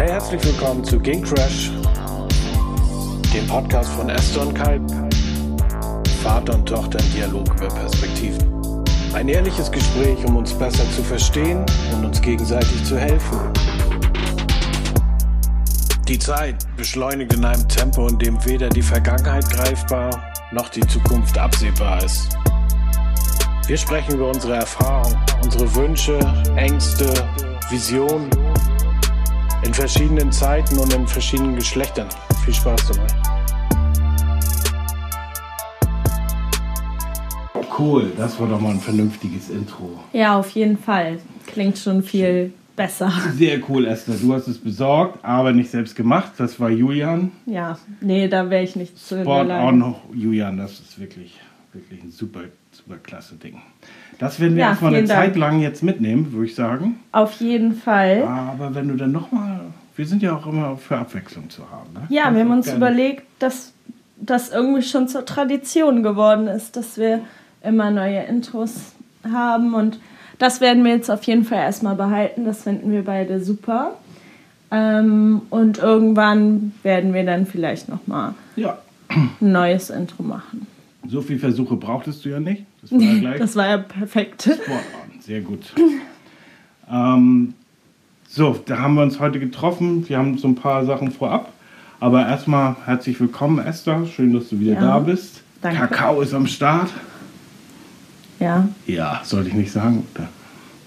Hey, herzlich willkommen zu Game Crash, dem Podcast von Esther und Kai. Vater und Tochter im Dialog über Perspektiven. Ein ehrliches Gespräch, um uns besser zu verstehen und uns gegenseitig zu helfen. Die Zeit beschleunigt in einem Tempo, in dem weder die Vergangenheit greifbar noch die Zukunft absehbar ist. Wir sprechen über unsere Erfahrungen, unsere Wünsche, Ängste, Visionen in verschiedenen Zeiten und in verschiedenen Geschlechtern. Viel Spaß dabei. Cool, das war doch mal ein vernünftiges Intro. Ja, auf jeden Fall. Klingt schon viel besser. Sehr cool, Esther. Du hast es besorgt, aber nicht selbst gemacht. Das war Julian. Ja, nee, da wäre ich nicht zu Sport auch noch. Julian, das ist wirklich, wirklich ein super, super klasse Ding. Das werden wir Ja, erstmal eine Dank. Zeit lang jetzt mitnehmen, würde ich sagen. Auf jeden Fall. Aber wenn du dann nochmal. Wir sind ja auch immer für Abwechslung zu haben. Ne? Ja, Kannst wir haben uns überlegt, dass das irgendwie schon zur Tradition geworden ist, dass wir immer neue Intros haben und das werden wir jetzt auf jeden Fall erstmal behalten. Das finden wir beide super. Ähm, und irgendwann werden wir dann vielleicht nochmal Ja, ein neues Intro machen. So viele Versuche brauchtest du ja nicht. Das war ja gleich. Das war ja perfekt. Sport on. Sehr gut. ähm, so, da haben wir uns heute getroffen. Wir haben so ein paar Sachen vorab. Aber erstmal herzlich willkommen, Esther. Schön, dass du wieder Ja, da bist. danke. Kakao ist am Start. Ja, Ja, sollte ich nicht sagen. Oder?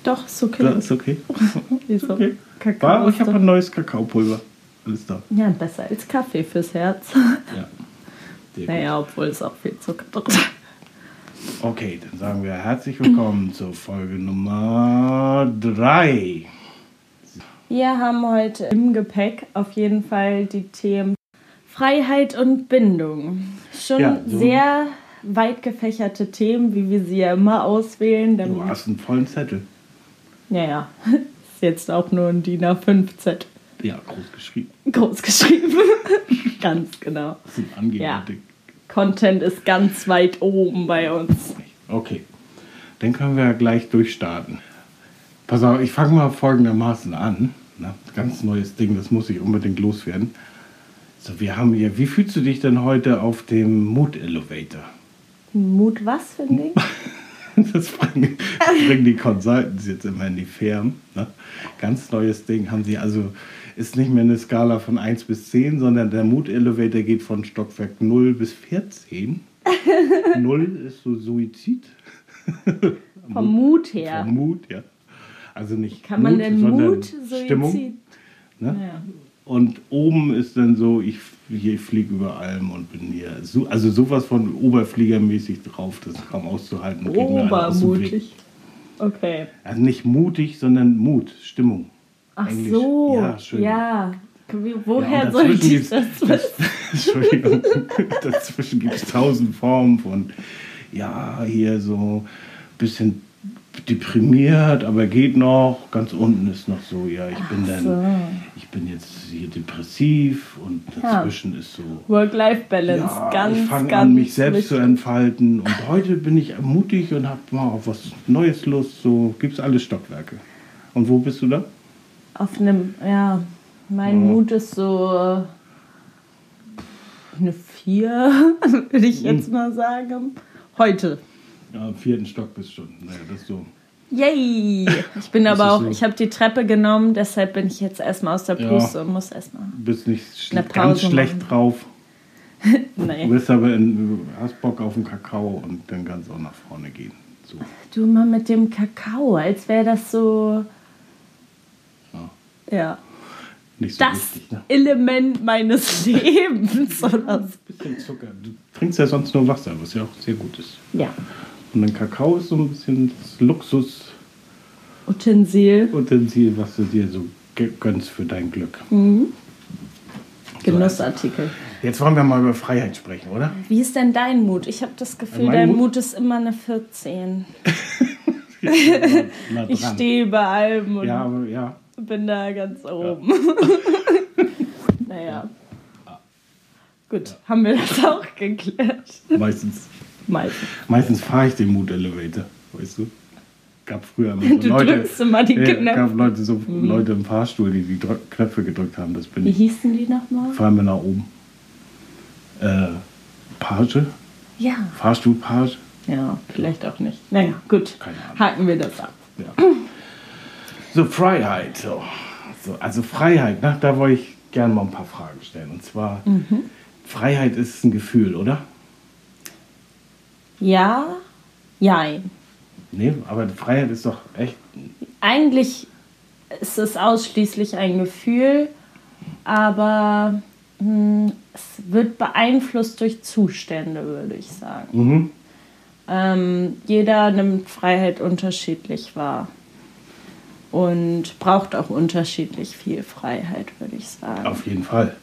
doch, ist okay. Das ist okay. Wieso? okay. Kakao War, ich habe ein neues Kakaopulver. Alles da. Ja, besser als Kaffee fürs Herz. Ja. Sehr gut. Naja, obwohl es auch viel Zucker drin hat. Okay, dann sagen wir herzlich willkommen zur Folge Nummer 3. Wir haben heute im Gepäck auf jeden Fall die Themen Freiheit und Bindung. Schon Ja, so- sehr weit gefächerte Themen, wie wir sie ja immer auswählen. Du hast einen vollen Zettel. ja, ja, ist jetzt auch nur ein DIN A5-Z Ja, groß geschrieben. groß geschrieben. ganz genau. Das sind Angebote. Content ist ganz weit oben bei uns. Okay, dann können wir ja gleich durchstarten. Pass auf, ich fange mal folgendermaßen an. Ne? Ganz neues Ding, das muss ich unbedingt loswerden. So, wir haben hier, wie fühlst du dich denn heute auf dem Mood Elevator? Mut was für ein Ding? Das bringen, bringen die Consultants jetzt immer in die Firmen. Ne? Ganz neues Ding haben sie also, ist nicht mehr eine Skala von 1 bis 10, sondern der Mood Elevator geht von Stockwerk 0 bis 14. 0 ist so Suizid. Vom Mut her. Vom Mut, ja. Also nicht Kann man Mut, denn Mut, Suizid? Stimmung. Ne? Ja. Und oben ist dann so, ich, ich fliege über allem und bin hier. So, also sowas von oberfliegermäßig drauf, das ist kaum auszuhalten. Obermutig. Okay. Also nicht mutig, sondern Mut, Stimmung. Ach Englisch. so. Ja. Ja. Ja, Woher und soll ich gibt's- das wissen? Entschuldigung. Dazwischen gibt es tausend Formen von, ja, hier so ein bisschen deprimiert, aber geht noch. Ganz unten ist noch so, ja, ich bin dann, so. ich bin jetzt hier depressiv und Ja. dazwischen ist so. Work-Life-Balance. Ja, ganz, ich fange an, mich selbst zu wichtig. entfalten. Und heute bin ich mutig und habe mal auf was Neues Lust. So gibt es alle Stockwerke. Und wo bist du da? Auf einem, ja, mein Ja. Mut ist so äh, eine 4, würde ich jetzt Hm. mal sagen. Heute. Ja, im vierten Stock bist du schon. Naja, das so. Yay! Ich bin Das aber auch, so. ich habe die Treppe genommen, deshalb bin ich jetzt erstmal aus der Ja. Puste und muss erstmal. Du bist nicht ganz Pause schlecht machen. drauf. Du Nee. bist aber in, du hast Bock auf den Kakao und dann kannst du auch nach vorne gehen. So. Du mal mit dem Kakao, als wäre das so. Ja. Nicht so Das wichtig, ne? Element meines Lebens. Oder so. Bisschen Zucker. Du trinkst ja sonst nur Wasser, was ja auch sehr gut ist. Ja. Und dann Kakao ist so ein bisschen das Luxusutensil, Utensil. was du dir so gönnst für dein Glück. Genussartikel. Jetzt wollen wir mal über Freiheit sprechen, oder? Wie ist denn dein Mut? Ich habe das Gefühl, Mein dein Mut? Mut ist immer eine 14. Na Ich stehe bei allem und Ja, aber ja. Bin da ganz oben. naja. Gut, haben wir das auch geklärt. Meistens, Meistens. meistens fahre ich den Mood Elevator, weißt du? gab früher immer so Du Leute. drückst immer die ja, Knöpfe. gab Leute, so Leute im Fahrstuhl, die die Drück Knöpfe gedrückt haben. Das bin Wie ich. hießen die nochmal? Fahren wir nach oben. Äh, Page? Ja. Fahrstuhlpage? Ja, vielleicht auch nicht. Naja, gut. Keine Ahnung. Haken wir das ab. Ja. So, Freiheit. So. So, also Freiheit, ne? da wollte ich gerne mal ein paar Fragen stellen. Und zwar, Freiheit ist ein Gefühl, oder? Ja, jein. Nee, aber Freiheit ist doch echt. Eigentlich ist es ausschließlich ein Gefühl, aber hm, es wird beeinflusst durch Zustände, würde ich sagen. Mhm. Ähm, jeder nimmt Freiheit unterschiedlich wahr und braucht auch unterschiedlich viel Freiheit, würde ich sagen. Auf jeden Fall.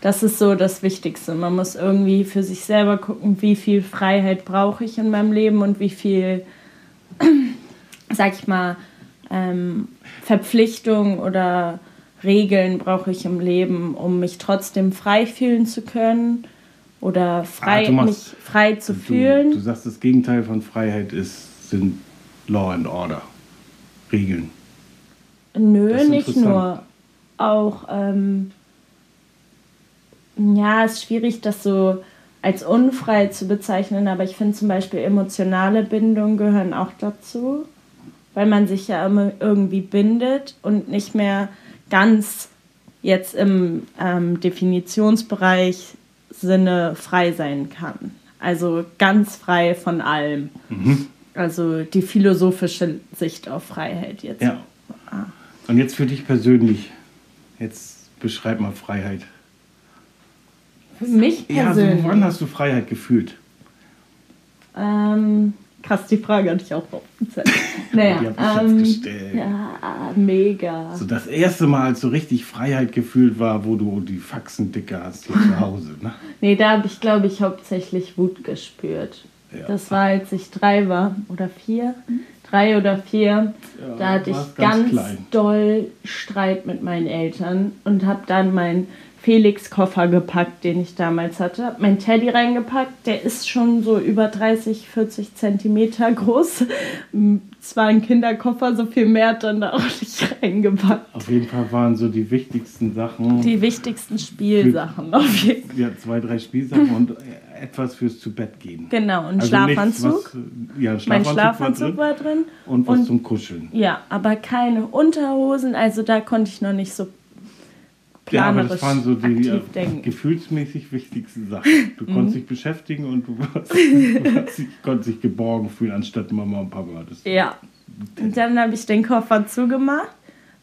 Das ist so das Wichtigste. Man muss irgendwie für sich selber gucken, wie viel Freiheit brauche ich in meinem Leben und wie viel, sag ich mal, ähm, Verpflichtung oder Regeln brauche ich im Leben, um mich trotzdem frei fühlen zu können oder frei, Ah, machst- mich frei zu Du, fühlen. du sagst, das Gegenteil von Freiheit ist, sind Law and Order. Regeln. Nö, nicht nur. Auch, ähm, ja, es ist schwierig, das so als unfrei zu bezeichnen, aber ich finde zum Beispiel emotionale Bindungen gehören auch dazu, weil man sich ja immer irgendwie bindet und nicht mehr ganz jetzt im ähm, Definitionsbereich Sinne frei sein kann. Also ganz frei von allem. Also die philosophische Sicht auf Freiheit jetzt. Ja. Und jetzt für dich persönlich. Jetzt beschreib mal Freiheit. Für mich Ja, also persönlich. wann hast du Freiheit gefühlt? ähm, krass, die Frage hatte ich auch auf dem Zettel. Naja, Die hab ich ähm, jetzt gestellt. ja, mega. So das erste Mal, als du richtig Freiheit gefühlt war, wo du die Faxen dicker hast hier zu Hause. Ne? Nee, da habe ich, glaube ich, hauptsächlich Wut gespürt. Ja. Das war, als ich drei war oder vier. Drei oder vier. Ja, da hatte ich ganz ganz, doll Streit mit meinen Eltern und habe dann meinen Felix-Koffer gepackt, den ich damals hatte. Hab meinen Teddy reingepackt. Der ist schon so über 30, 40 Zentimeter groß. Es war ein Kinderkoffer, so viel mehr hat dann da auch nicht reingepackt. Auf jeden Fall waren so die wichtigsten Sachen. Die wichtigsten Spielsachen auf jeden Fall. ja, zwei, drei Spielsachen und etwas fürs zu Bett gehen. Genau, ein Also Schlafanzug. Nichts, was, ja, ein mein Schlafanzug, Schlafanzug war war drin. drin. Und was und- zum Kuscheln. Ja, aber keine Unterhosen. Also da konnte ich noch nicht so Ja, aber planerisch das waren so die äh, denken. Mhm. gefühlsmäßig wichtigsten Sachen. Du konntest dich beschäftigen und du, warst, du dich, konntest dich geborgen fühlen, anstatt Mama und Papa. Das, Ja. Und dann habe ich den Koffer zugemacht,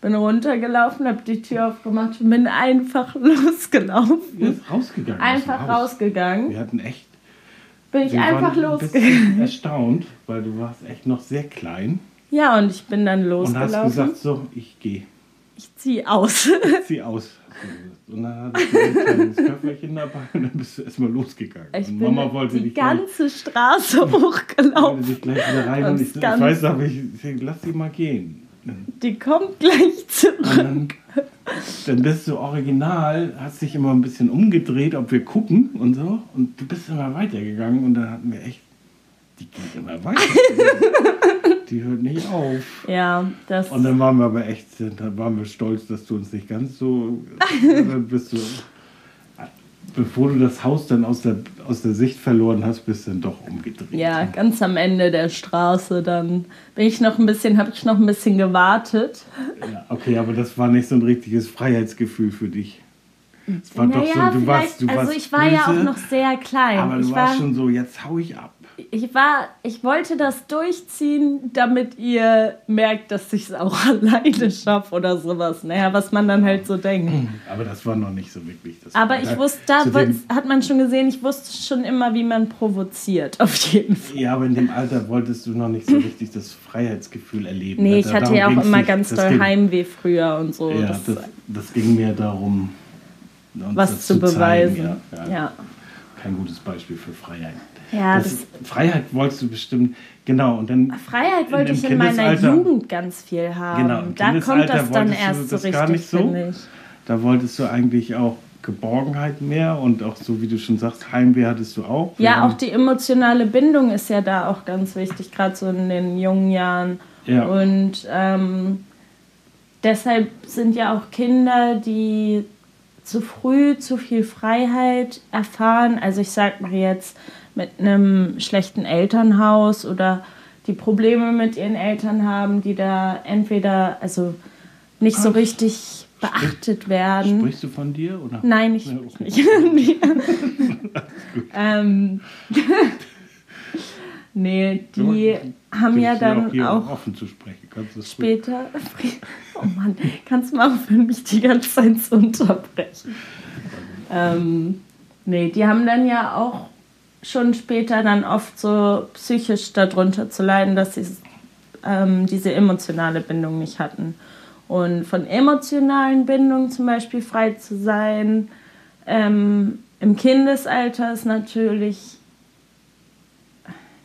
bin runtergelaufen, habe die Tür aufgemacht und bin einfach Du losgelaufen. bist rausgegangen. aus Einfach rausgegangen. Wir hatten echt. Bin ich einfach ein losgegangen. bisschen erstaunt, weil du warst echt noch sehr klein. Ja, und ich bin dann Und losgelaufen. hast gesagt, so, ich gehe. ich ziehe aus. Zieh aus. hast du gesagt. Und dann hattest du ein kleines Köfferchen dabei und dann bist du erstmal losgegangen. Ich und bin Mama wollte die dich gleich, ganze Straße wollte hochgelaufen. dich gleich wieder rein Und und ich, ich weiß aber, ich, ich lass sie mal gehen. Die kommt gleich zurück. Dann bist du original, hast dich immer ein bisschen umgedreht, ob wir gucken und so. Und du bist immer weitergegangen und dann hatten wir echt, die geht immer weiter. die hört nicht auf. Ja, das. Und dann waren wir aber echt, dann waren wir stolz, dass du uns nicht ganz so, dann bist du, bevor du das Haus dann aus der, aus der Sicht verloren hast, bist du dann doch umgedreht. Ja, ganz am Ende der Straße. Dann bin ich noch ein bisschen, habe ich noch ein bisschen gewartet. Ja, okay, aber das war nicht so ein richtiges Freiheitsgefühl für dich. Es war doch so, du warst, du also warst ich war ja böse, auch noch sehr klein. Aber du ich warst war, schon so, jetzt hau ich ab. Ich war, ich wollte das durchziehen, damit ihr merkt, dass ich es auch alleine schaffe oder sowas. Naja, was man dann halt so denkt. Aber das war noch nicht so wirklich das. Aber ich wusste, da zu hat man schon gesehen, ich wusste schon immer, wie man provoziert, auf jeden Fall. Ja, aber in dem Alter wolltest du noch nicht so richtig das Freiheitsgefühl erleben. Nee, ich Da- hatte ja auch immer nicht. ganz doll ging- Heimweh früher und so. Ja, das, das, das ging mir darum, was das zu beweisen. Ja, ja. ja. Kein gutes Beispiel für Freiheit. Ja, das, Freiheit wolltest du bestimmt, genau. Und dann Freiheit wollte ich in meiner Jugend ganz viel haben. Genau, da kommt das dann erst so das richtig, so? finde ich. Da wolltest du eigentlich auch Geborgenheit mehr und auch so, wie du schon sagst, Heimweh hattest du auch. Wir Ja, auch die emotionale Bindung ist ja da auch ganz wichtig, gerade so in den jungen Jahren. Ja. Und ähm, deshalb sind ja auch Kinder, die zu früh zu viel Freiheit erfahren. Also ich sag mal jetzt mit einem schlechten Elternhaus oder die Probleme mit ihren Eltern haben, die da entweder also nicht so richtig beachtet werden. Sprichst du von dir oder? Nein, ich ja, okay. nicht. ähm, nee, die ja, haben ja dann auch, auch offen zu sprechen. Kannst später. Oh Mann, kannst du mal aufhören, mich die ganze Zeit zu unterbrechen? Ähm, nee, die haben dann ja auch schon später dann oft so psychisch darunter zu leiden, dass sie ähm, diese emotionale Bindung nicht hatten. Und von emotionalen Bindungen zum Beispiel frei zu sein, ähm, im Kindesalter ist natürlich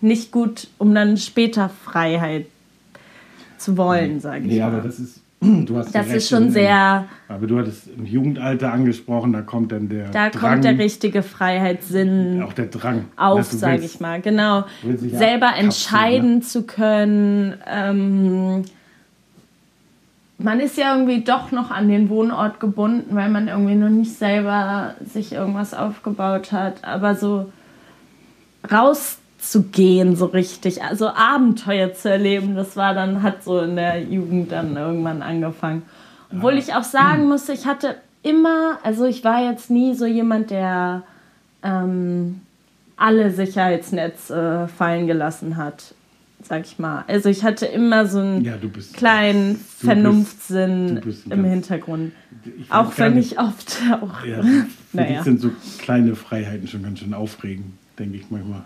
nicht gut, um dann später Freiheit zu wollen, sage ich nee, mal. aber das ist, du hast das ist schon sehr. Aber du hattest im Jugendalter angesprochen, da kommt dann der Da Drang, kommt der richtige Freiheitssinn. Auch der Drang. Auf, sage ich mal, genau. Selber entscheiden ne? zu können. Ähm, man ist ja irgendwie doch noch an den Wohnort gebunden, weil man irgendwie noch nicht selber sich irgendwas aufgebaut hat. Aber so rauszugehen, so richtig, also Abenteuer zu erleben, das war dann, hat so in der Jugend dann irgendwann angefangen. Obwohl ich auch sagen muss, ich hatte immer, also ich war jetzt nie so jemand, der ähm, alle Sicherheitsnetze äh, fallen gelassen hat sag ich mal. Also ich hatte immer so einen ja, bist, kleinen Vernunftsinn im Hintergrund. Auch wenn ich oft auch. Ja, für naja. dich sind so kleine Freiheiten schon ganz schön aufregend, denke ich manchmal.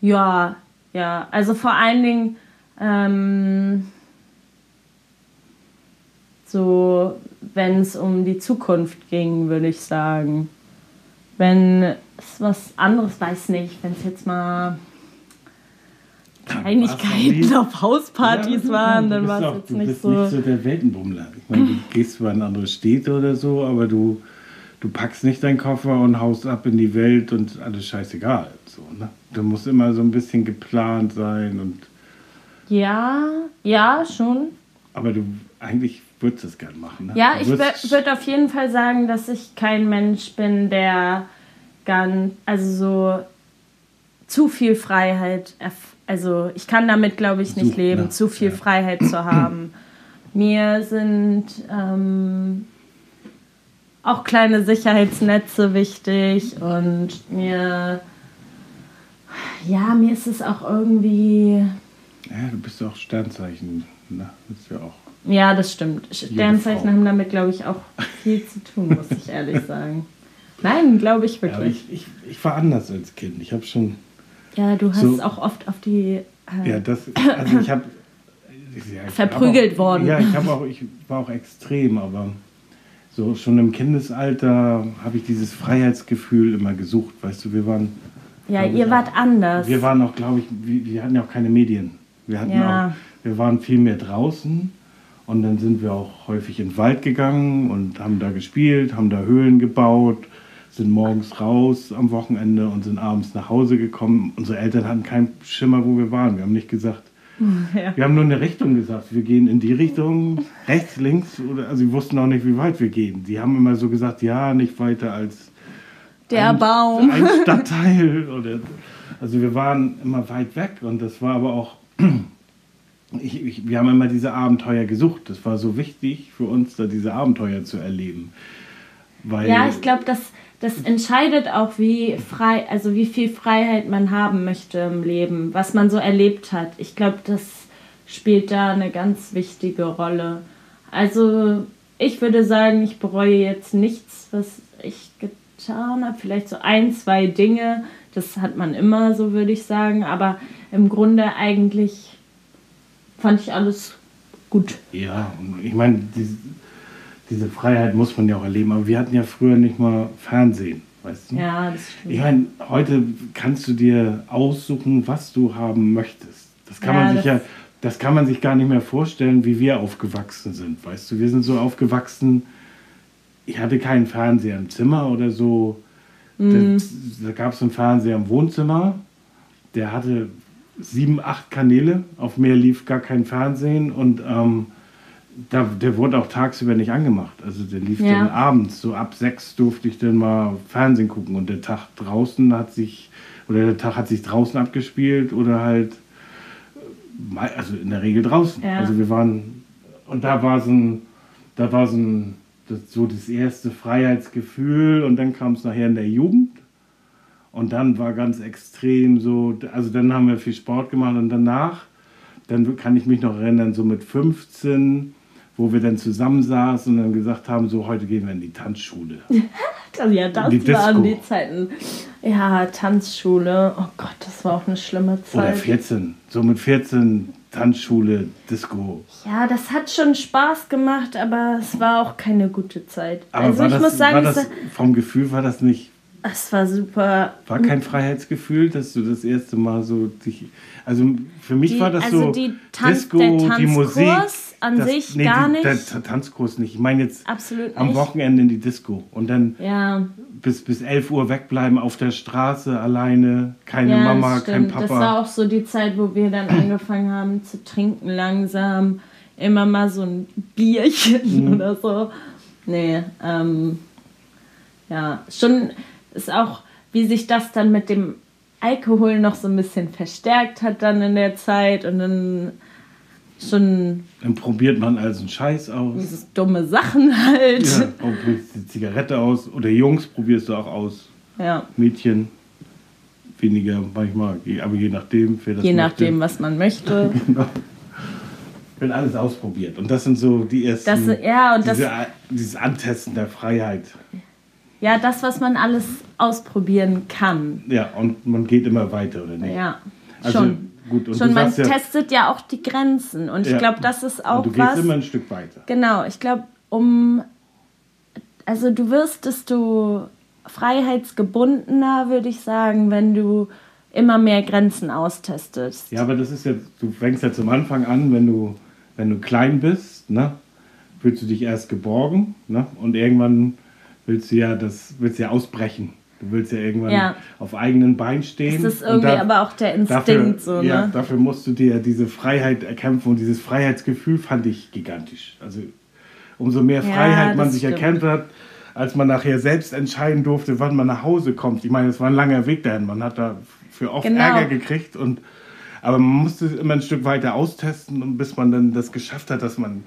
Ja, ja. Also vor allen Dingen ähm, so, wenn es um die Zukunft ging, würde ich sagen. Wenn es was anderes, weiß nicht, wenn es jetzt mal Kleinigkeiten auf Hauspartys ja, waren, dann war es jetzt nicht so. Du bist nicht so der Weltenbummler. Ich meine, du gehst zwar in andere Städte oder so, aber du, du packst nicht deinen Koffer und haust ab in die Welt und alles scheißegal. So, ne? Du musst immer so ein bisschen geplant sein und. Ja, ja, schon. Aber du eigentlich würdest es gern machen. Ne? Ja, ich würde auf jeden Fall sagen, dass ich kein Mensch bin, der ganz, also so zu viel Freiheit also ich kann damit, glaube ich, nicht Such, leben, ne? zu viel ja. Freiheit zu haben. Mir sind ähm, auch kleine Sicherheitsnetze wichtig und mir, ja, mir ist es auch irgendwie. Ja, du bist auch Sternzeichen, ne? Bist ja auch. Ja, das stimmt. Sternzeichen haben damit, glaube ich, auch viel zu tun, muss ich ehrlich sagen. Nein, glaube ich wirklich. Ja, ich, ich, ich war anders als Kind. Ich habe schon ja, du hast so, auch oft auf die. Äh, ja, das. Also ich habe. Ja, verprügelt auch, worden. Ja, ich, auch, ich war auch extrem, aber so schon im Kindesalter habe ich dieses Freiheitsgefühl immer gesucht. Weißt du, wir waren. Ja, ihr wart anders. Wir waren auch, glaube ich, wir, wir, hatten ja auch keine Medien. Wir, hatten ja. auch, wir waren viel mehr draußen und dann sind wir auch häufig in den Wald gegangen und haben da gespielt, haben da Höhlen gebaut sind morgens raus am Wochenende und sind abends nach Hause gekommen. Unsere Eltern hatten keinen Schimmer, wo wir waren. Wir haben nicht gesagt, ja. wir haben nur eine Richtung gesagt. Wir gehen in die Richtung, rechts, links. Oder, also sie wussten auch nicht, wie weit wir gehen. Die haben immer so gesagt, ja, nicht weiter als der ein, Baum. Ein Stadtteil. Oder, also wir waren immer weit weg und das war aber auch. Ich, ich, wir haben immer diese Abenteuer gesucht. Das war so wichtig für uns, da diese Abenteuer zu erleben. Weil ja, ich glaube, das, das entscheidet auch, wie frei, also wie viel Freiheit man haben möchte im Leben, was man so erlebt hat. Ich glaube, das spielt da eine ganz wichtige Rolle. Also ich würde sagen, ich bereue jetzt nichts, was ich getan habe. Vielleicht so ein, zwei Dinge, das hat man immer, so würde ich sagen. Aber im Grunde eigentlich fand ich alles gut. Ja, ich meine, diese Freiheit muss man ja auch erleben. Aber wir hatten ja früher nicht mal Fernsehen, weißt du? Ja, das stimmt. Ich meine, heute kannst du dir aussuchen, was du haben möchtest. Das kann ja, man sich ja, das kann man sich gar nicht mehr vorstellen, wie wir aufgewachsen sind, weißt du? Wir sind so aufgewachsen. Ich hatte keinen Fernseher im Zimmer oder so. Mhm. Das, da gab es einen Fernseher im Wohnzimmer. Der hatte sieben, acht Kanäle. Auf mehr lief gar kein Fernsehen und ähm, da, der wurde auch tagsüber nicht angemacht. Also der lief Ja. dann abends. So ab sechs durfte ich dann mal Fernsehen gucken und der Tag draußen hat sich, oder der Tag hat sich draußen abgespielt oder halt, äh, also in der Regel draußen. Ja. Also wir waren, und da war so ein, da war so ein, das, so das erste Freiheitsgefühl und dann kam es nachher in der Jugend. Und dann war ganz extrem so, also dann haben wir viel Sport gemacht und danach, dann kann ich mich noch erinnern, so mit 15, wo wir dann zusammensaßen und dann gesagt haben, so heute gehen wir in die Tanzschule. Also ja, das Die waren die Zeiten. Ja, Tanzschule. Oh Gott, das war auch eine schlimme Oder Zeit. 14, so mit 14 Tanzschule, Disco. Ja, das hat schon Spaß gemacht, aber es war auch keine gute Zeit. Aber also ich das, muss sagen, das, vom Gefühl war das nicht, es war super. war kein Freiheitsgefühl, dass du das erste Mal so dich, also für mich Die- war das also so die Tanz- Disco, die Musik. An sich gar die, nicht. Der Ta- Tanzkurs nicht. Ich meine jetzt Absolut am nicht. Wochenende in die Disco und dann Ja, bis, bis 11 Uhr wegbleiben auf der Straße alleine, keine ja Mama, das kein. Papa. Das war auch so die Zeit, wo wir dann angefangen haben zu trinken langsam. Immer mal so ein Bierchen Mhm. oder so. Nee, ähm, ja, schon ist auch, wie sich das dann mit dem Alkohol noch so ein bisschen verstärkt hat dann in der Zeit und dann schon Dann probiert man also einen Scheiß aus. dieses dumme Sachen halt. Ja, oh, probierst die Zigarette aus. Oder Jungs probierst du auch aus. Ja, Mädchen weniger manchmal, aber je nachdem, wer das je möchte. nachdem, was man möchte. Genau. Wird alles ausprobiert. Und das sind so die ersten. Das, ja, und das, diese, dieses Antesten der Freiheit. ja, das, was man alles ausprobieren kann. Ja, und man geht immer weiter, oder nicht? Ja, Also, schon. Gut, und schon man ja- testet ja auch die Grenzen. Und ich Ja. glaube, das ist auch du gehst was. immer ein Stück weiter. Genau, ich glaube, um. Also, du wirst, desto freiheitsgebundener, würde ich sagen, wenn du immer mehr Grenzen austestest. Ja, aber das ist jetzt, du fängst ja zum Anfang an, wenn du, wenn du klein bist, ne, fühlst du dich erst geborgen, ne, und irgendwann willst du ja das, willst du ja ausbrechen. Du willst ja irgendwann Ja. auf eigenen Beinen stehen. Das ist irgendwie da- aber auch der Instinkt dafür, so, ja, ne? dafür musst du dir diese Freiheit erkämpfen und dieses Freiheitsgefühl fand ich gigantisch. Also umso mehr Ja, Freiheit man das sich stimmt. erkämpft hat, als man nachher selbst entscheiden durfte, wann man nach Hause kommt. Ich meine, es war ein langer Weg dahin. Man hat da für oft Genau. Ärger gekriegt und aber man musste es immer ein Stück weiter austesten bis man dann das geschafft hat, dass man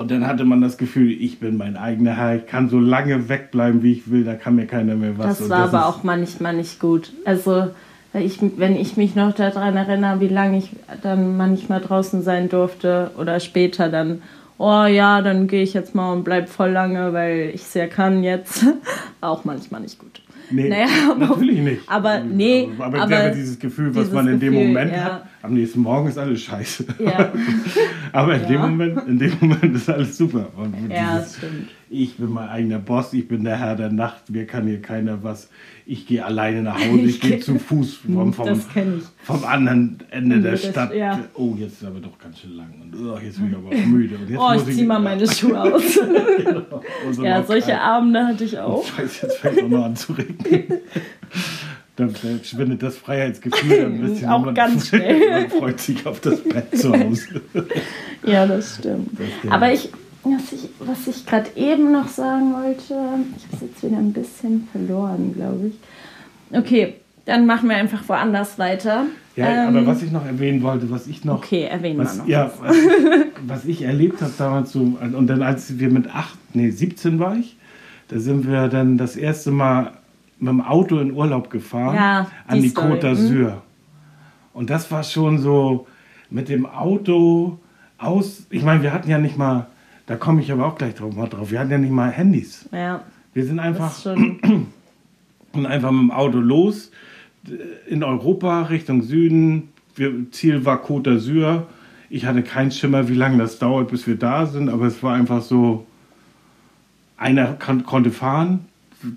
und dann hatte man das Gefühl, ich bin mein eigener Herr, ich kann so lange wegbleiben, wie ich will, da kann mir keiner mehr was. Das war aber ist- auch manchmal nicht gut. Also, ich, wenn ich mich noch daran erinnere, wie lange ich dann manchmal draußen sein durfte oder später dann, oh ja, dann gehe ich jetzt mal und bleib voll lange, weil ich es ja kann jetzt. auch manchmal nicht gut. Nee, Naja, aber- natürlich nicht. aber nee, aber, aber, aber aber dieses Gefühl, was dieses man in dem Gefühl, Moment ja. hat, am nächsten Morgen ist alles scheiße. Ja, aber in, dem Ja. Moment, in dem Moment ist alles super. Ja, dieses, das stimmt. ich bin mein eigener Boss, ich bin der Herr der Nacht, mir kann hier keiner was. Ich gehe alleine nach Hause, ich Ich gehe geh- zu Fuß vom, vom, Das ich. vom anderen Ende der des- Stadt. ja. Oh, jetzt ist aber doch ganz schön lang. Und oh, jetzt bin ich aber auch müde. Und jetzt Oh, muss ich zieh mal meine Schuhe aus. So ja, solche. Abende hatte ich auch. Scheiße, jetzt fängt es auch noch an zu regnen. Dann verschwindet das Freiheitsgefühl ein bisschen. Auch und man, ganz schnell. Man freut sich auf das Bett zu Hause. Ja, das stimmt. stimmt. Aber ich, was ich, was ich gerade eben noch sagen wollte, ich habe es jetzt wieder ein bisschen verloren, glaube ich. Okay, dann machen wir einfach woanders weiter. Ja, Ähm, aber was ich noch erwähnen wollte, was ich noch. Okay, erwähnen wir was, noch. ja, was, was ich erlebt habe damals so, und dann als wir mit 8, nee, 17 war ich, da sind wir dann das erste Mal mit dem Auto in Urlaub gefahren Ja, an die Story, Côte d'Azur. Und das war schon so mit dem Auto aus, ich meine, wir hatten ja nicht mal, da komme ich aber auch gleich drauf, mal drauf, wir hatten ja nicht mal Handys. Ja, Wir sind einfach und einfach mit dem Auto los in Europa Richtung Süden. Wir, Ziel war Côte d'Azur. Ich hatte keinen Schimmer, wie lange das dauert, bis wir da sind, aber es war einfach so, einer kon konnte fahren,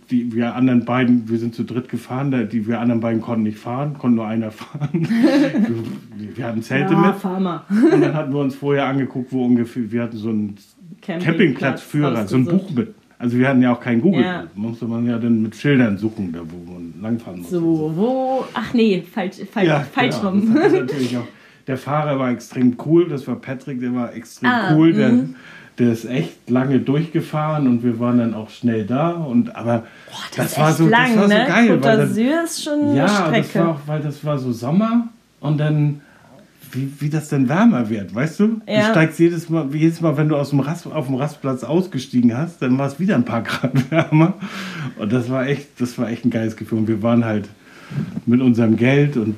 die wir anderen beiden, wir sind zu dritt gefahren, da- die wir anderen beiden konnten nicht fahren, konnte nur einer fahren. wir, wir hatten Zelte ja, mit fahr mal. und dann hatten wir uns vorher angeguckt, wo ungefähr, wir hatten so einen Campingplatzführer, so ein. Buch mit. Also wir hatten ja auch kein Google. Ja. Musste man ja dann mit Schildern suchen, da wo man langfahren musste. So, wo. Ach nee, falsch, falsch, falsch genau. rum. Der Fahrer war extrem cool, das war Patrick, der war extrem Ah, cool. Der, mhm. Der ist echt lange durchgefahren und wir waren dann auch schnell da. Und, aber Das, ist war so, lang, das war ne? so geil. Côte d'Azur ist schon ja, eine das Strecke. war auch, weil das war so Sommer und dann, wie, wie das denn wärmer wird, weißt du? Du Ja. steigst jedes Mal, jedes Mal, wenn du aus dem Rast, auf dem Rastplatz ausgestiegen hast, dann war es wieder ein paar Grad wärmer. Und das war echt, das war echt ein geiles Gefühl. Und wir waren halt mit unserem Geld und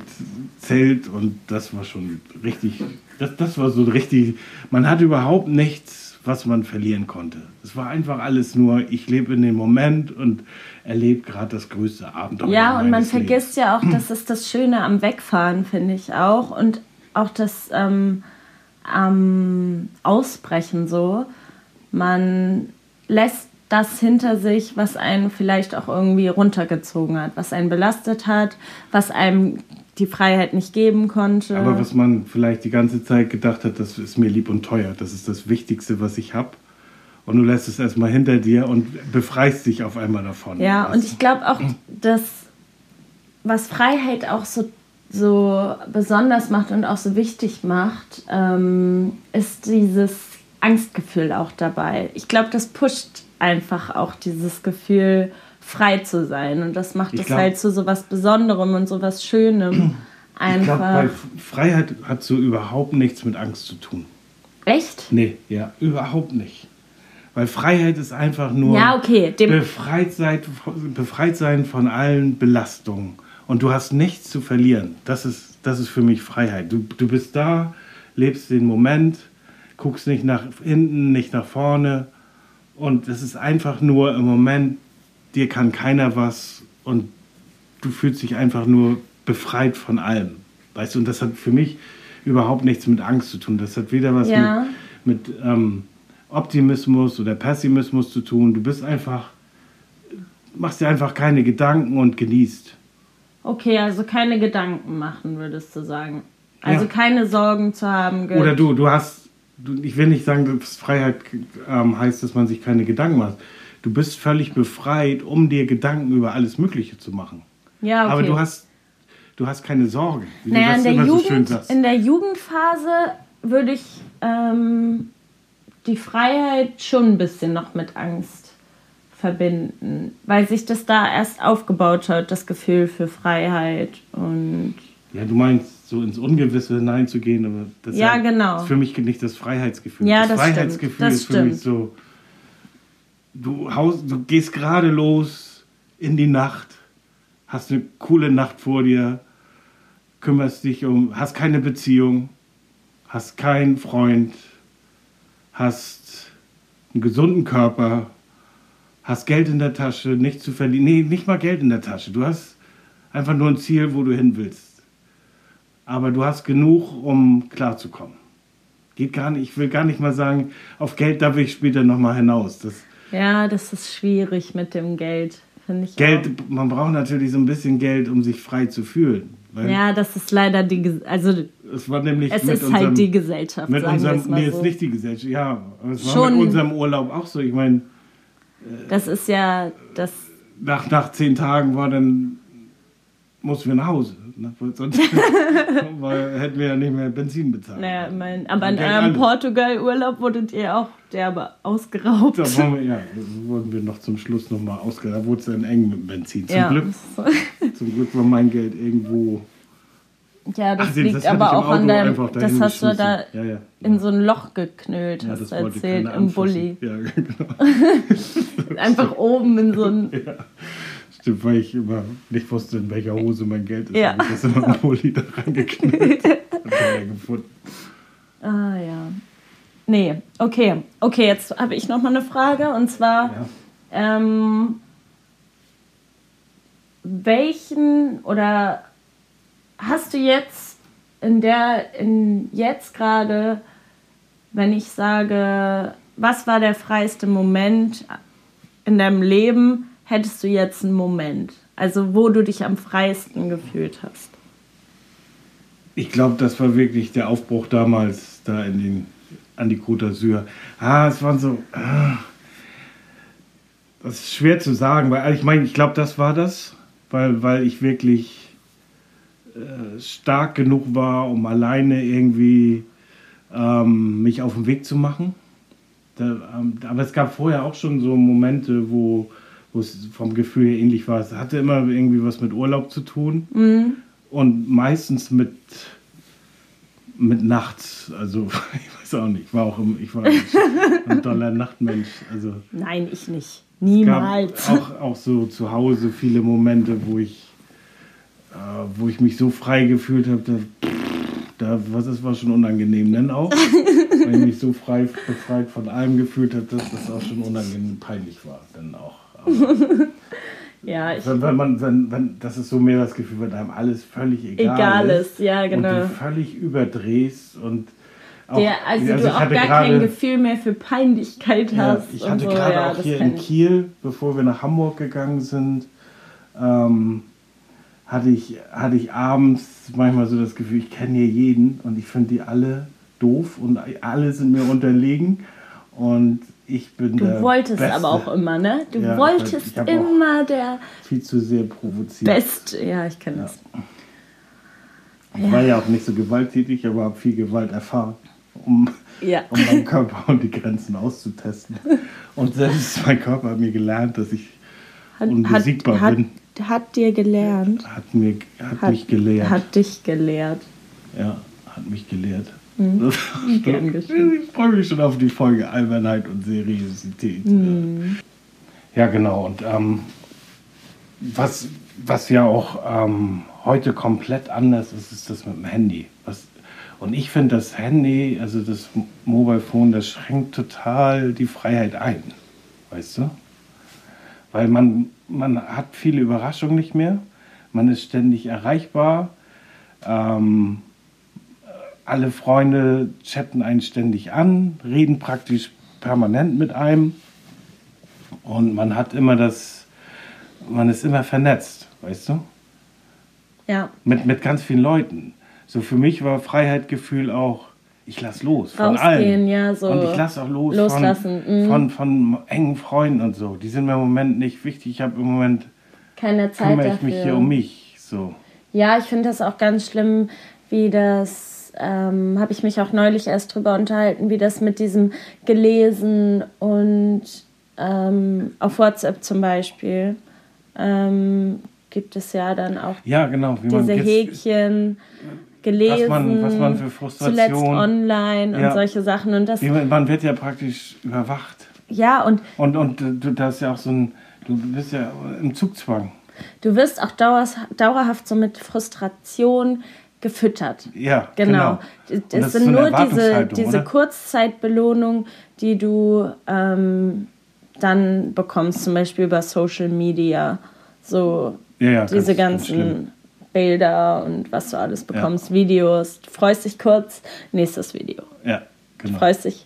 Zelt und das war schon richtig, das, das war so richtig, man hat überhaupt nichts, was man verlieren konnte. Es war einfach alles nur, ich lebe in dem Moment und erlebe gerade das größte Abenteuer. Ja, und man Lebens. vergisst ja auch, das ist das Schöne am Wegfahren, finde ich auch. Und auch das ähm, am Ausbrechen so. Man lässt das hinter sich, was einen vielleicht auch irgendwie runtergezogen hat, was einen belastet hat, was einem die Freiheit nicht geben konnte. Aber was man vielleicht die ganze Zeit gedacht hat, das ist mir lieb und teuer. Das ist das Wichtigste, was ich habe. Und du lässt es erstmal hinter dir und befreist dich auf einmal davon. Ja, und ich glaube auch, dass was Freiheit auch so, so besonders macht und auch so wichtig macht, ähm, ist dieses Angstgefühl auch dabei. Ich glaube, das pusht einfach auch dieses Gefühl, frei zu sein. Und das macht es halt zu so was Besonderem und so was Schönem. Ich glaube, Einfach. Freiheit hat so überhaupt nichts mit Angst zu tun. Echt? Nee, ja, überhaupt nicht. Weil Freiheit ist einfach nur Ja, okay. Befreit, sein, befreit sein von allen Belastungen. Und du hast nichts zu verlieren. Das ist, das ist für mich Freiheit. Du, du bist da, lebst den Moment, guckst nicht nach hinten, nicht nach vorne. Und es ist einfach nur im Moment, dir kann keiner was und du fühlst dich einfach nur befreit von allem. Weißt du, und das hat für mich überhaupt nichts mit Angst zu tun. Das hat weder was Ja. mit, mit ähm, Optimismus oder Pessimismus zu tun. Du bist einfach, machst dir einfach keine Gedanken und genießt. okay, also keine Gedanken machen, würdest du sagen. Also Ja. keine Sorgen zu haben. Ge- Oder du, du hast, ich will nicht sagen, dass Freiheit ähm, heißt, dass man sich keine Gedanken macht. Du bist völlig befreit, um dir Gedanken über alles Mögliche zu machen. Ja, okay. Aber du hast, du hast keine Sorgen, wie Naja, in der, so Jugend, sagst. in der Jugendphase würde ich ähm, die Freiheit schon ein bisschen noch mit Angst verbinden, weil sich das da erst aufgebaut hat, das Gefühl für Freiheit und Ja, du meinst, so ins Ungewisse hineinzugehen, aber das Ja, ist genau. ist für mich nicht das Freiheitsgefühl. Ja, das, das. Freiheitsgefühl Das ist für mich stimmt. so, du, haust, du gehst gerade los in die Nacht, hast eine coole Nacht vor dir, kümmerst dich um, hast keine Beziehung, hast keinen Freund, hast einen gesunden Körper, hast Geld in der Tasche, nichts zu verlieren. Nee, nicht mal Geld in der Tasche. Du hast einfach nur ein Ziel, wo du hin willst. Aber du hast genug, um klarzukommen. Geht gar nicht, ich will gar nicht mal sagen, auf Geld darf ich später nochmal hinaus. Das ja, das ist schwierig mit dem Geld, finde ich. Geld, man braucht natürlich so ein bisschen Geld, um sich frei zu fühlen. Auch. Ja, das ist leider die, also es war nämlich es ist unserem, halt die Gesellschaft, mit unserem, es mal nee, so. ist nicht die Gesellschaft, ja, aber es war Schon. mit unserem Urlaub auch so. Ich meine, Das ist ja das nach, nach zehn Tagen war dann, mussten wir nach Hause. Ne? Weil Sonst weil, hätten wir ja nicht mehr Benzin bezahlt. Naja, mein, aber in eurem. Portugal-Urlaub wurdet ihr auch derbe ausgeraubt. Da wir, ja, da wurden wir noch zum Schluss nochmal ausgedacht. Da wurde es dann eng mit Benzin. Zum, ja. Glück, zum Glück war mein Geld irgendwo. ja, das Ach, das liegt hatte aber auch an deinem. Das hast du da. Ja, ja. in so ein Loch geknüllt, ja, hast das du erzählt, im. Bulli. Ja, genau. Einfach oben in so ein. Stimmt, weil ich immer nicht wusste, in welcher Hose mein Geld ist. Ja. habe ich das immer im Bulli da reingeknüllt. Gefunden. Ah ja. Nee, okay. Okay, jetzt habe ich noch mal eine Frage und zwar. Ja. Ähm, welchen oder hast du jetzt in der, in jetzt gerade, wenn ich sage, was war der freiste Moment in deinem Leben, hättest du jetzt einen Moment? Also wo du dich am freisten gefühlt hast. Ich glaube, das war wirklich der Aufbruch damals da in den, an die Côte d'Azur. Ah, es waren so. Ah, Das ist schwer zu sagen, weil ich meine, ich glaube, das war das, weil, weil ich wirklich äh, stark genug war, um alleine irgendwie ähm, mich auf den Weg zu machen. Da, ähm, aber es gab vorher auch schon so Momente, wo wo es vom Gefühl her ähnlich war. Es hatte immer irgendwie was mit Urlaub zu tun Mhm. und meistens mit mit nachts. Also ich weiß auch nicht. Ich war auch im, ich war ein toller Nachtmensch. Also Nein, ich nicht. Niemals. auch, auch so zu Hause viele Momente, wo ich, äh, wo ich mich so frei gefühlt habe, da, da, was das war schon unangenehm, dann auch. Weil ich mich so frei befreit von allem gefühlt habe, dass das auch schon unangenehm peinlich war, dann auch. Ja, ich, wenn, man, wenn, wenn, das ist so mehr das Gefühl, wenn einem alles völlig egal, Egal ist, ist, ja, und genau. du völlig überdrehst und auch, der, also, du ich auch gar gerade- kein Gefühl mehr für Peinlichkeit Ja, hast. ich und hatte so. gerade ja, auch hier in. Kiel, bevor wir nach Hamburg gegangen sind, ähm, hatte, ich, hatte ich abends manchmal so das Gefühl, ich kenne hier jeden und ich finde die alle doof und alle sind mir unterlegen und ich bin der Du wolltest Beste. aber auch immer, ne? Du Ja, wolltest immer der viel zu sehr provoziert. Beste. Ja, ich kenne das. Ich war ja auch nicht so gewalttätig, aber habe viel Gewalt erfahren, um, Ja. um meinen Körper und die Grenzen auszutesten. Und selbst mein Körper hat mir gelernt, dass ich Hat, unbesiegbar hat, bin. Hat, hat dir gelernt. Hat, mir, hat, Hat, mich gelehrt. Hat dich gelehrt. ja, hat mich gelehrt. Mhm. Ich freue mich schon auf die Folge Albernheit und Seriosität. Mhm. Ja, genau. Und ähm, was, was ja auch ähm, heute komplett anders ist, ist das mit dem Handy. Was, und ich finde, das Handy, also das Mobile Phone, das schränkt total die Freiheit ein. Weißt du? Weil man, man hat viele Überraschungen nicht mehr. Man ist ständig erreichbar. Ähm, alle Freunde chatten einen ständig an, reden praktisch permanent mit einem. Und man hat immer das, man ist immer vernetzt, weißt du? Ja. Mit, mit ganz vielen Leuten. So für mich war Freiheitgefühl auch, ich lass los von Rausgehen, allen. ja, so Und ich lass auch los loslassen, von, mhm. von, von engen Freunden und so. Die sind mir im Moment nicht wichtig. Ich habe im Moment, Keine Zeit kümmere ich dafür. mich hier um mich. So. Ja, ich finde das auch ganz schlimm, wie das, ähm, habe ich mich auch neulich erst drüber unterhalten, wie das mit diesem gelesen und ähm, auf WhatsApp zum Beispiel ähm, gibt es ja dann auch Ja, genau. Diese Häkchen gelesen, was man- was man für Frustration- zuletzt online und Ja. solche Sachen und das man, wird ja praktisch überwacht. ja und Und, und du das ist ja auch so ein, du bist ja im Zugzwang. du wirst auch dauerhaft so mit Frustration gefüttert. Ja, Genau. genau. Es das sind so nur diese, diese? Kurzzeitbelohnung, die du ähm, dann bekommst, zum Beispiel über Social Media. So Ja, ja, diese ganz- ganz ganzen schlimm. Bilder und was du alles bekommst, Videos. Du freust dich kurz, nächstes Video. Ja, genau. Freust dich,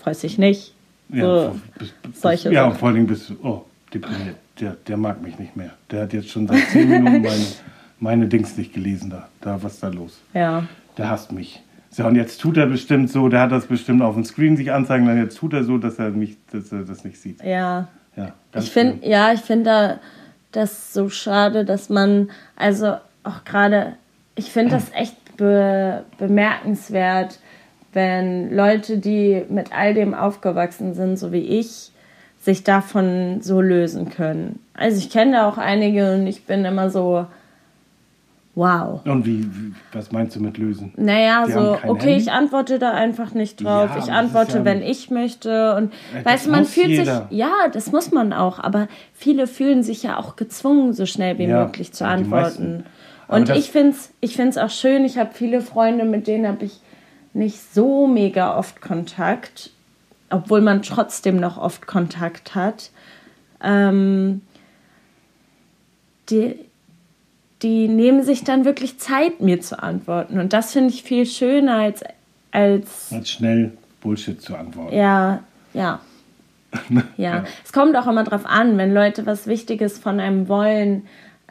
freust dich nicht. Ja, so, bis- bis- solche ja und vor Dingen bist du, oh, deprimiert. Der, der mag mich nicht mehr. Der hat jetzt schon seit zehn Minuten meine, meine Dings nicht gelesen da. Da, was da los? ja. Der hasst mich. So, und jetzt tut er bestimmt so, der hat das bestimmt auf dem Screen sich anzeigen, dann jetzt tut er so, dass er, mich, dass er das nicht sieht. Ja, Ja, Ich finde, ja, ich finde da das so schade, dass man, also auch gerade, ich finde das echt be bemerkenswert, wenn Leute, die mit all dem aufgewachsen sind, so wie ich, sich davon so lösen können. Also ich kenne da auch einige und ich bin immer so, wow. Und wie, wie, was meinst du mit lösen? Naja, Die so, okay, Handy? ich antworte da einfach nicht drauf. Ja, ich antworte, ja- wenn ich möchte. Und Ja, weißt du, man fühlt jeder. sich, ja, das muss man auch, aber viele fühlen sich ja auch gezwungen, so schnell wie möglich zu antworten. Und das- ich finde es ich find's auch schön, ich habe viele Freunde, mit denen habe ich nicht so mega oft Kontakt, obwohl man trotzdem noch oft Kontakt hat. Ähm, die, die nehmen sich dann wirklich Zeit, mir zu antworten. Und das finde ich viel schöner als, als Als schnell Bullshit zu antworten. ja, ja. Ja, es kommt auch immer drauf an, wenn Leute was Wichtiges von einem wollen.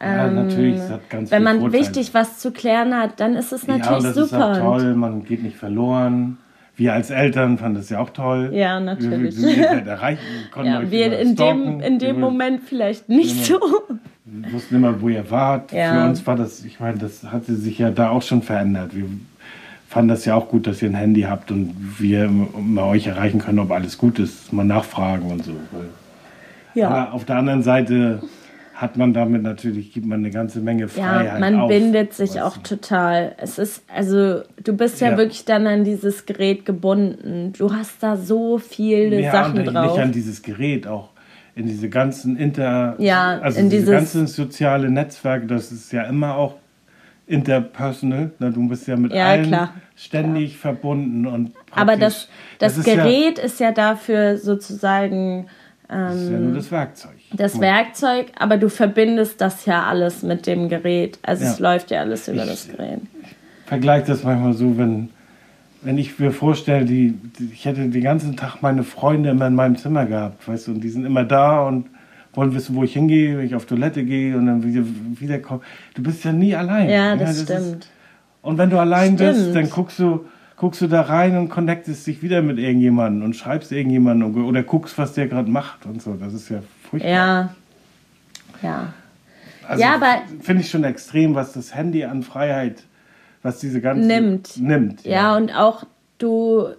Ja, ähm, natürlich, es hat ganz wenn man Vorteile. wichtig was zu klären hat, dann ist es Ja, natürlich und das super. ist auch toll, man geht nicht verloren. wir als Eltern fanden das ja auch toll. Ja, natürlich. Wir, wir, wir, erreichen, ja, wir in dem, in dem Moment vielleicht nicht so. Wir wussten immer, wo ihr wart. Ja. Für uns war das, ich meine, das hatte sich ja da auch schon verändert. Wir fanden das ja auch gut, dass ihr ein Handy habt und wir mal euch erreichen können, ob alles gut ist, mal nachfragen und so. Ja. Aber auf der anderen Seite hat man damit natürlich, gibt man eine ganze Menge Freiheit. Ja, man auf, bindet sich auch total. Es ist, also du bist ja, ja, wirklich dann an dieses Gerät gebunden. Du hast da so viele ja, Sachen und drauf. Nicht an dieses Gerät, auch in diese ganzen Inter, ja, also in diese ganzen soziale Netzwerke, das ist ja immer auch interpersonal. Ne? Du bist ja mit ja, allen klar. ständig klar. verbunden und Aber das, das, das Gerät ist ja, ist ja dafür sozusagen das ist ja nur das Werkzeug. Das ja. Werkzeug, aber du verbindest das ja alles mit dem Gerät. Also ja. es läuft ja alles über ich, das Gerät. Ich vergleiche das manchmal so, wenn, wenn ich mir vorstelle, die, die, ich hätte den ganzen Tag meine Freunde immer in meinem Zimmer gehabt, weißt du, und die sind immer da und wollen wissen, wo ich hingehe, wenn ich auf Toilette gehe und dann wieder, wieder komme. Du bist ja nie allein. Ja, das, das stimmt. Ist, und wenn du allein stimmt. bist, dann guckst du, guckst du da rein und connectest dich wieder mit irgendjemandem und schreibst irgendjemanden oder guckst, was der gerade macht und so. Das ist ja furchtbar. Ja. Ja. Also ja, aber finde ich schon extrem, was das Handy an Freiheit, was diese ganze nimmt. nimmt ja. ja, und auch du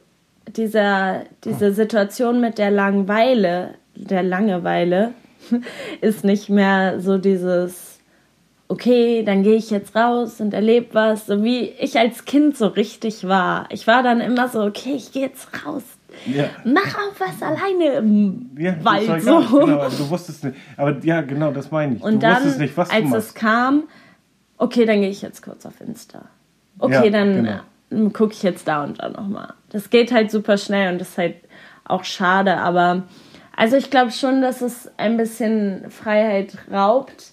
dieser diese Situation mit der Langeweile, der Langeweile ist nicht mehr so dieses okay, dann gehe ich jetzt raus und erlebe was, so wie ich als Kind so richtig war. Ich war dann immer so, okay, ich gehe jetzt raus. Ja. Mach auch was alleine im ja, Wald. So. Genau, du wusstest nicht. Aber ja, genau, das meine ich. Und du dann, nicht, was als es kam, okay, dann gehe ich jetzt kurz auf Insta. Okay, ja, dann genau. gucke ich jetzt da und da nochmal. Das geht halt super schnell und das ist halt auch schade, aber also ich glaube schon, dass es ein bisschen Freiheit raubt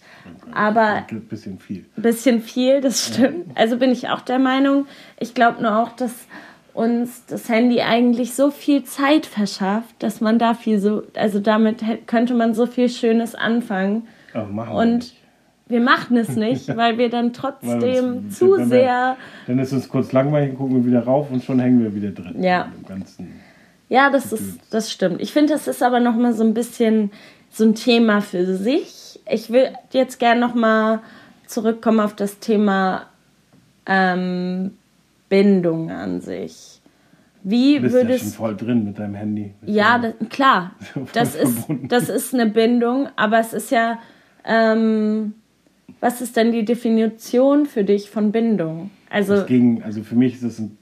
aber ein bisschen viel. Bisschen viel, das stimmt. Also bin ich auch der Meinung. Ich glaube nur auch, dass uns das Handy eigentlich so viel Zeit verschafft, dass man da viel so, also damit könnte man so viel Schönes anfangen. Oh, machen wir Und nicht. Wir machen es nicht, weil wir dann trotzdem zu wir, sehr. Dann ist es kurz langweilig, gucken wir wieder rauf und schon hängen wir wieder drin. Ja. Ja, das, ist, das stimmt. Ich finde, das ist aber nochmal so ein bisschen so ein Thema für sich ich will jetzt gerne nochmal zurückkommen auf das Thema ähm, Bindung an sich. Wie du bist würdest, ja schon voll drin mit deinem Handy. Ja, das, klar. Das ist, das ist eine Bindung, aber es ist ja. Ähm, was ist denn die Definition für dich von Bindung? Also, gegen, also für mich ist das ein,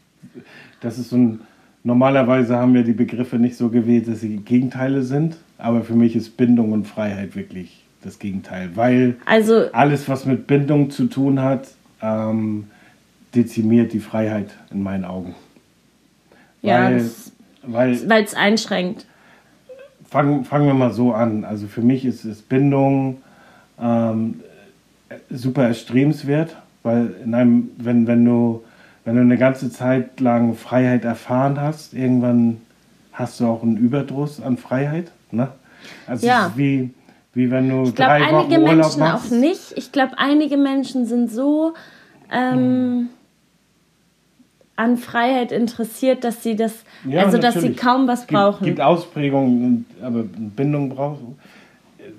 das ist so ein. Normalerweise haben wir die Begriffe nicht so gewählt, dass sie Gegenteile sind, aber für mich ist Bindung und Freiheit wirklich das Gegenteil, weil also, alles, was mit Bindung zu tun hat, ähm, dezimiert die Freiheit in meinen Augen. Ja, weil es einschränkt. Fangen, fangen wir mal so an. Also für mich ist, ist Bindung ähm, super erstrebenswert, weil in einem, wenn, wenn, du, wenn du eine ganze Zeit lang Freiheit erfahren hast, irgendwann hast du auch einen Überdruss an Freiheit. Ne? Also ja. wie, wie wenn du ich glaub, drei Wochen einige Urlaub Menschen machst. auch nicht. Ich glaube, einige Menschen sind so ähm, hm. an Freiheit interessiert, dass sie das, ja, also natürlich. dass sie kaum was brauchen. Es gibt, Ausprägungen, aber Bindung braucht.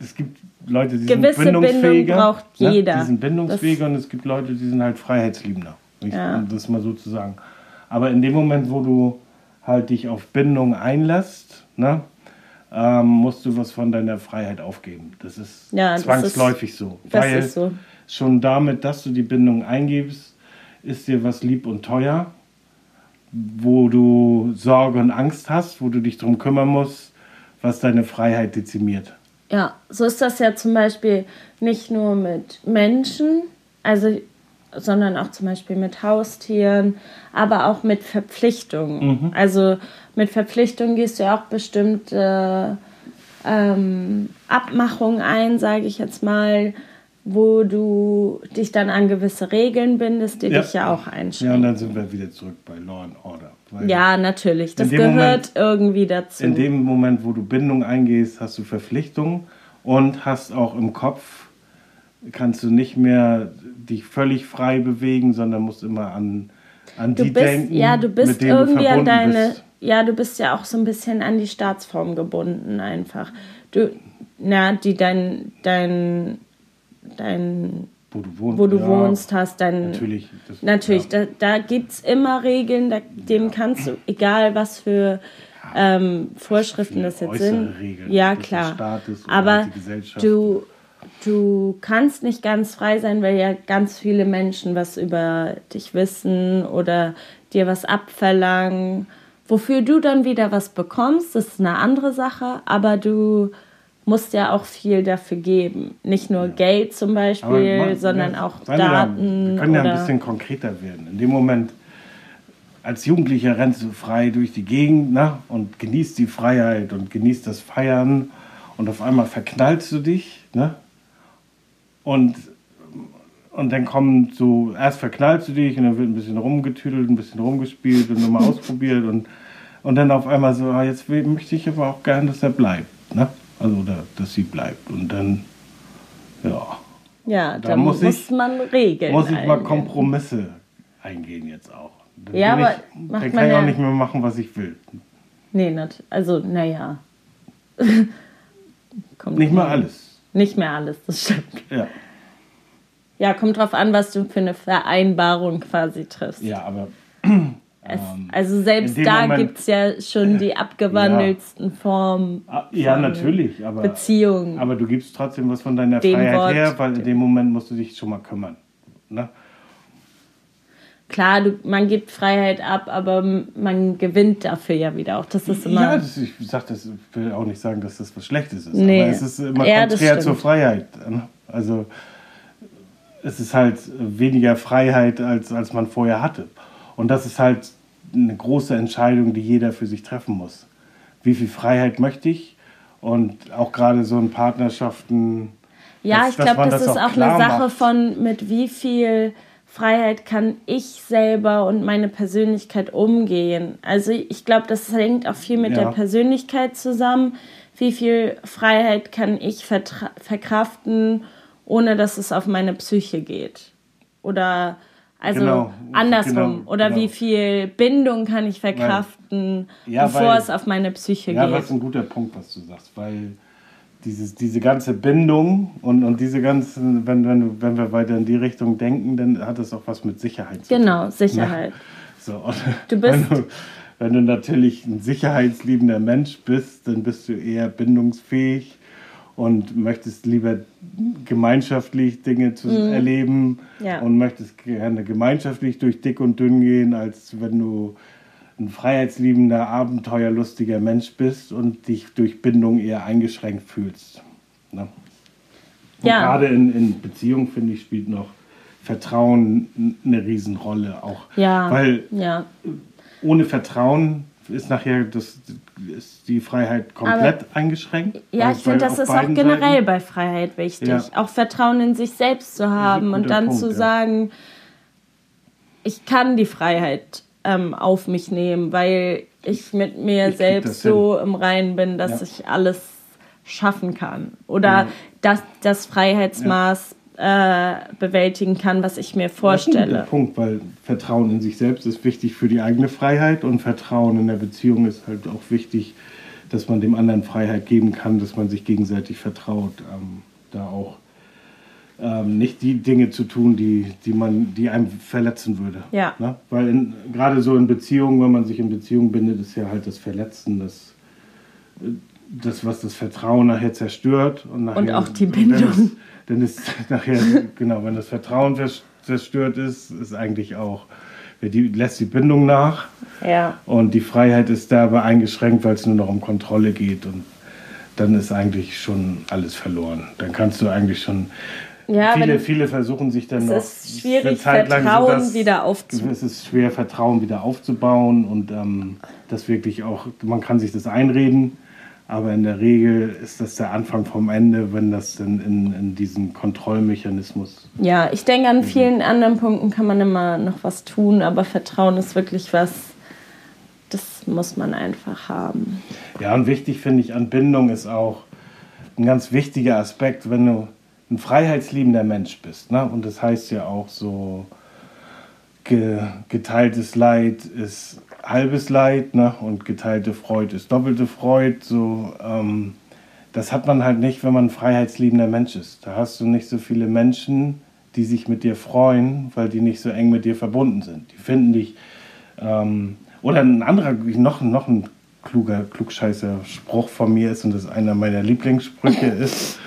Es gibt Leute, die Gewisse sind bindungsfähiger. Bindung braucht jeder. Ne? Die sind bindungsfähiger das und es gibt Leute, die sind halt freiheitsliebender. Ja. Um das mal so zu sagen. Aber in dem Moment, wo du halt dich auf Bindung einlässt, ne, ähm, musst du was von deiner Freiheit aufgeben. Das ist ja, zwangsläufig ist, so. Das weil ist so. schon damit, dass du die Bindung eingibst, ist dir was lieb und teuer, wo du Sorge und Angst hast, wo du dich darum kümmern musst, was deine Freiheit dezimiert. Ja, so ist das ja zum Beispiel nicht nur mit Menschen, also sondern auch zum Beispiel mit Haustieren, aber auch mit Verpflichtungen. Mhm. Also mit Verpflichtungen gehst du ja auch bestimmte ähm, Abmachungen ein, sage ich jetzt mal, wo du dich dann an gewisse Regeln bindest, die ja. dich ja auch einschränken. Ja, und dann sind wir wieder zurück bei Law and Order. Ja, natürlich. Das gehört Moment, irgendwie dazu. In dem Moment, wo du Bindung eingehst, hast du Verpflichtungen und hast auch im Kopf, kannst du nicht mehr dich völlig frei bewegen, sondern musst immer an an du die bist, denken, ja, du bist irgendwie du an deine, bist. ja, du bist ja auch so ein bisschen an die Staatsform gebunden einfach. Du, na, die dein, dein, dein, Wo du wohnst. wo du ja, wohnst, hast, dein, Natürlich. Das, Natürlich, ja. da, da gibt es immer Regeln, da, dem kannst du, egal was für ähm, Vorschriften das jetzt sind. Regeln ja, klar. Aber du, du kannst nicht ganz frei sein, weil ja ganz viele Menschen was über dich wissen oder dir was abverlangen. Wofür du dann wieder was bekommst, das ist eine andere Sache, aber du musst ja auch viel dafür geben. Nicht nur Geld zum Beispiel, Aber ma- sondern ja, auch seien wir Daten. Wir können ja ein bisschen konkreter werden. In dem Moment, als Jugendlicher rennst du frei durch die Gegend ne? und genießt die Freiheit und genießt das Feiern und auf einmal verknallst du dich. Ne? Und, und dann kommen so, erst verknallst du dich und dann wird ein bisschen rumgetüdelt, ein bisschen rumgespielt und nochmal ausprobiert und, und dann auf einmal so, ah, jetzt möchte ich aber auch gern, dass er bleibt. Ne? Also, oder dass sie bleibt. Und dann, ja. Ja, Da da muss muss, ich- man Regeln muss ich mal eingehen. Kompromisse eingehen jetzt auch. Dann Ja, aber ich, dann kann ich auch ja- nicht mehr machen, was ich will. Nee, nat also, naja. Nicht mal drauf- alles. Nicht mehr alles, das stimmt. Ja, Ja, kommt drauf an, was du für eine Vereinbarung quasi triffst. ja aber Es, ähm, also selbst da gibt es ja schon die abgewandeltsten Formen ah, ja, von natürlich. Aber, Beziehungen. aber du gibst trotzdem was von deiner Freiheit Wort- her, weil in dem Moment musst du dich schon mal kümmern. Ne? Klar, du, man gibt Freiheit ab, aber man gewinnt dafür ja wieder auch. Das ist immer. Ja, das, ich sag das, will auch nicht sagen, dass das was Schlechtes ist. Nee. Aber es ist immer Ja, konträr zur Freiheit. ne? Also es ist halt weniger Freiheit, als, als man vorher hatte. Und das ist halt eine große Entscheidung, die jeder für sich treffen muss. Wie viel Freiheit möchte ich? Und auch gerade so in Partnerschaften. Ja, dass- ich glaube, man das, ist auch eine klar Sache macht. von, mit wie viel Freiheit kann ich selber und meine Persönlichkeit umgehen. Also ich glaube, das hängt auch viel mit Ja. der Persönlichkeit zusammen. Wie viel Freiheit kann ich verkraften, ohne dass es auf meine Psyche geht? Oder also Genau, andersrum. genau, Oder genau. wie viel Bindung kann ich verkraften, Ja, bevor weil- es auf meine Psyche Ja, geht? das ist ein guter Punkt, was du sagst, weil dieses, diese ganze Bindung und, und diese ganzen, wenn, wenn, wenn wir weiter in die Richtung denken, dann hat das auch was mit Sicherheit zu tun. Genau, Sicherheit. So, und Du bist- wenn, du, wenn du natürlich ein sicherheitsliebender Mensch bist, dann bist du eher bindungsfähig und möchtest lieber gemeinschaftlich Dinge zu erleben Mhm. Ja. und möchtest gerne gemeinschaftlich durch dick und dünn gehen, als wenn du ein freiheitsliebender, abenteuerlustiger Mensch bist und dich durch Bindung eher eingeschränkt fühlst. Ne? Ja. gerade in, in Beziehungen, finde ich, spielt noch Vertrauen eine Riesenrolle auch. Ja, Weil ja. ohne Vertrauen ist nachher das, ist die Freiheit komplett eingeschränkt. Ja, Weil- ich finde, das ist auch generell Seiten- bei Freiheit wichtig. Ja. Auch Vertrauen in sich selbst zu haben und dann Punkt, zu ja. sagen, ich kann die Freiheit ähm, auf mich nehmen, weil ich mit mir Ich selbst so im Reinen bin, dass Ja. ich alles schaffen kann. Oder dass das Freiheitsmaß äh, bewältigen kann, was ich mir Das ist vorstelle. Punkt, weil Vertrauen in sich selbst ist wichtig für die eigene Freiheit und Vertrauen in der Beziehung ist halt auch wichtig, dass man dem anderen Freiheit geben kann, dass man sich gegenseitig vertraut, ähm, da auch ähm, nicht die Dinge zu tun, die, die, man, die einem verletzen würde. Ja. Ne? Weil gerade so in Beziehungen, wenn man sich in Beziehungen bindet, ist ja halt das Verletzen, das, das was das Vertrauen nachher zerstört. Und, nachher, Und auch die und dann Bindung. ist- Dann ist nachher, genau, wenn das Vertrauen zerstört ist, ist eigentlich auch, die lässt die Bindung nach Ja. und die Freiheit ist dabei eingeschränkt, weil es nur noch um Kontrolle geht und dann ist eigentlich schon alles verloren. Dann kannst du eigentlich schon. Ja, viele, wenn- viele versuchen sich dann Es noch. ist schwierig, eine Zeit lang Vertrauen dass- wieder aufzubauen. Es ist schwer, Vertrauen wieder aufzubauen und ähm, das wirklich auch, man kann sich das einreden, aber in der Regel ist das der Anfang vom Ende, wenn das dann in, in diesen Kontrollmechanismus. Ja, ich denke, Mhm. an vielen anderen Punkten kann man immer noch was tun, aber Vertrauen ist wirklich was, das muss man einfach haben. Ja, und wichtig finde ich an Bindung ist auch ein ganz wichtiger Aspekt, wenn du ein freiheitsliebender Mensch bist. Ne? Und das heißt ja auch so, ge, geteiltes Leid ist halbes Leid ne? und geteilte Freude ist doppelte Freude. So, ähm, das hat man halt nicht, wenn man ein freiheitsliebender Mensch ist. Da hast du nicht so viele Menschen, die sich mit dir freuen, weil die nicht so eng mit dir verbunden sind. Die finden dich. Ähm, oder ein anderer, noch, noch ein kluger, klugscheißer Spruch von mir ist und das einer meiner Lieblingssprüche ist.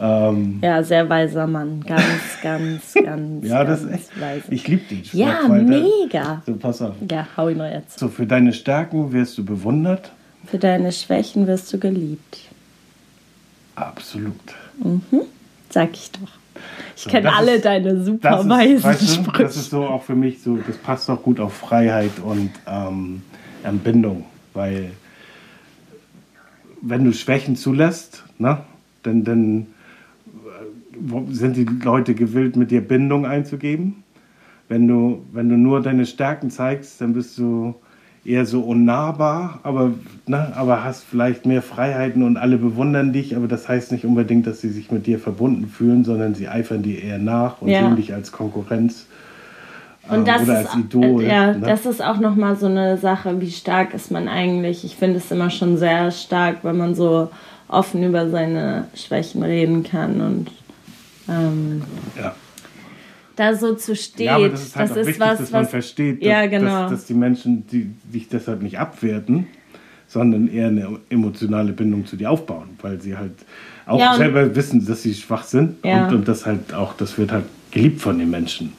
Ähm, ja, sehr weiser Mann. Ganz, ganz, ganz. ja, das ganz echt. Weise. Ich liebe den Spruch. Ja, mega. Der, so, pass auf. Ja, hau ihn mal jetzt. So, für deine Stärken wirst du bewundert. Für deine Schwächen wirst du geliebt. Absolut. Mhm. Sag ich doch. Ich so, kenne alle ist, deine super weisen weißt du, Sprüche. Das ist so auch für mich so, das passt auch gut auf Freiheit und ähm, Entbindung, weil wenn du Schwächen zulässt, ne, dann, dann sind die Leute gewillt, mit dir Bindung einzugeben. Wenn du, wenn du nur deine Stärken zeigst, dann bist du eher so unnahbar, aber, ne, aber hast vielleicht mehr Freiheiten und alle bewundern dich, aber das heißt nicht unbedingt, dass sie sich mit dir verbunden fühlen, sondern sie eifern dir eher nach und ja. sehen dich als Konkurrenz. Und das oder als Idol. Ist, ja, ne? das ist auch nochmal so eine Sache, wie stark ist man eigentlich. Ich finde es immer schon sehr stark, wenn man so offen über seine Schwächen reden kann und ähm, ja. da so zu stehen. Ja, das ist, halt das ist wichtig, was, dass man versteht, dass, ja, genau. dass, dass die Menschen die, dich deshalb nicht abwerten, sondern eher eine emotionale Bindung zu dir aufbauen, weil sie halt auch ja, selber wissen, dass sie schwach sind ja. und, und das halt auch, das wird halt geliebt von den Menschen.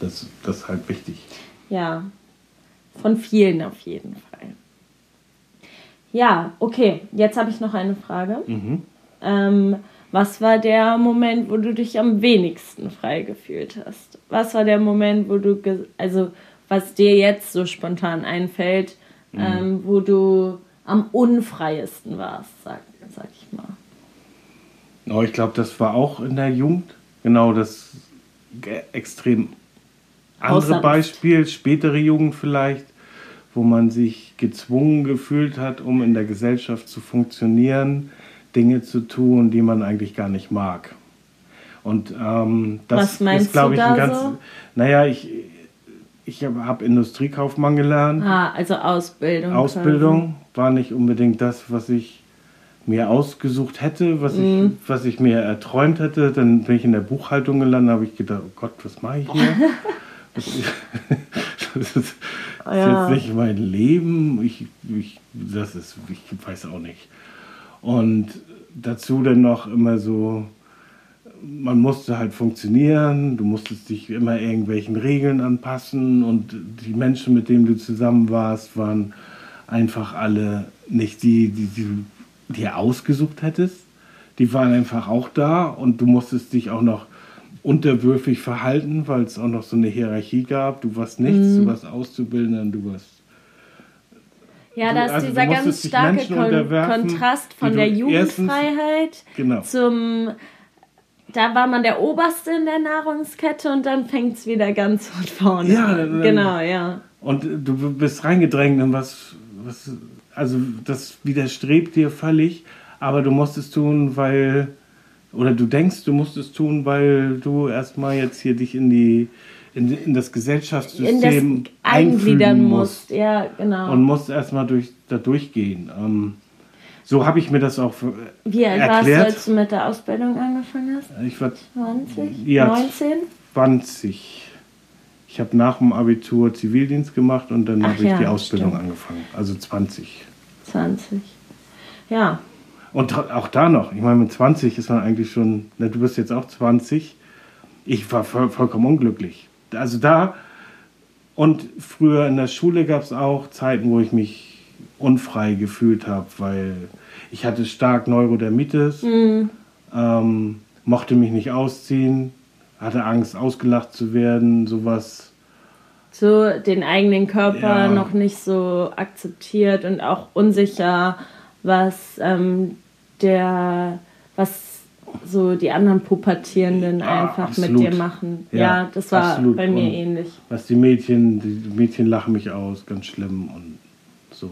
Das, das ist halt wichtig. Ja, von vielen auf jeden Fall. Ja, okay, jetzt habe ich noch eine Frage. Mhm. Ähm, was war der Moment, wo du dich am wenigsten frei gefühlt hast? Was war der Moment, wo du, also was dir jetzt so spontan einfällt, mhm. ähm, wo du am unfreiesten warst, sag, sag ich mal? Oh, ich glaube, das war auch in der Jugend. Genau das extrem andere Beispiel, spätere Jugend vielleicht, wo man sich gezwungen gefühlt hat, um in der Gesellschaft zu funktionieren Dinge zu tun, die man eigentlich gar nicht mag. Und ähm, das ist, glaube ich, ein ganz. So? Naja, ich, ich habe hab Industriekaufmann gelernt. Ah, also Ausbildung. Ausbildung quasi. war nicht unbedingt das, was ich mir ausgesucht hätte, was, mhm. ich, was ich mir erträumt hätte. Dann bin ich in der Buchhaltung gelandet, habe ich gedacht, oh Gott, was mache ich hier? das ist, das ja. jetzt nicht mein Leben. Ich, ich, das ist, ich weiß auch nicht. Und dazu dann noch immer so, man musste halt funktionieren, du musstest dich immer irgendwelchen Regeln anpassen und die Menschen, mit denen du zusammen warst, waren einfach alle nicht die, die, die du dir ausgesucht hättest. Die waren einfach auch da und du musstest dich auch noch unterwürfig verhalten, weil es auch noch so eine Hierarchie gab. Du warst nichts, mhm. du warst Auszubildender, du warst ja, da ist also dieser ganz starke Kon Kontrast von der Jugendfreiheit genau. zum. Da war man der Oberste in der Nahrungskette und dann fängt es wieder ganz von vorne ja, an. Genau, ja. Und du bist reingedrängt in was, was. Also, das widerstrebt dir völlig, aber du musst es tun, weil. Oder du denkst, du musst es tun, weil du erstmal jetzt hier dich in die in, in das Gesellschaftssystem in das eingliedern musst. Ja, genau. Und musst erstmal durch, da durchgehen. Ähm, so habe ich mir das auch Wie alt erklärt. warst du, als du mit der Ausbildung angefangen hast? Ich war 20? Ja, 19? 20. Ich habe nach dem Abitur Zivildienst gemacht und dann habe ich ja, die Ausbildung stimmt. angefangen. Also 20. 20. Ja. Und auch da noch, ich meine, mit 20 ist man eigentlich schon, na, du bist jetzt auch 20. Ich war voll, vollkommen unglücklich also da und früher in der Schule gab es auch Zeiten, wo ich mich unfrei gefühlt habe, weil ich hatte stark Neurodermitis, mhm. ähm, mochte mich nicht ausziehen, hatte Angst, ausgelacht zu werden, sowas. So den eigenen Körper ja. noch nicht so akzeptiert und auch unsicher, was ähm, der, was so die anderen Pubertierenden ja, einfach absolut. mit dir machen. Ja, ja das war absolut. bei mir und ähnlich. Was die Mädchen, die Mädchen lachen mich aus, ganz schlimm und so.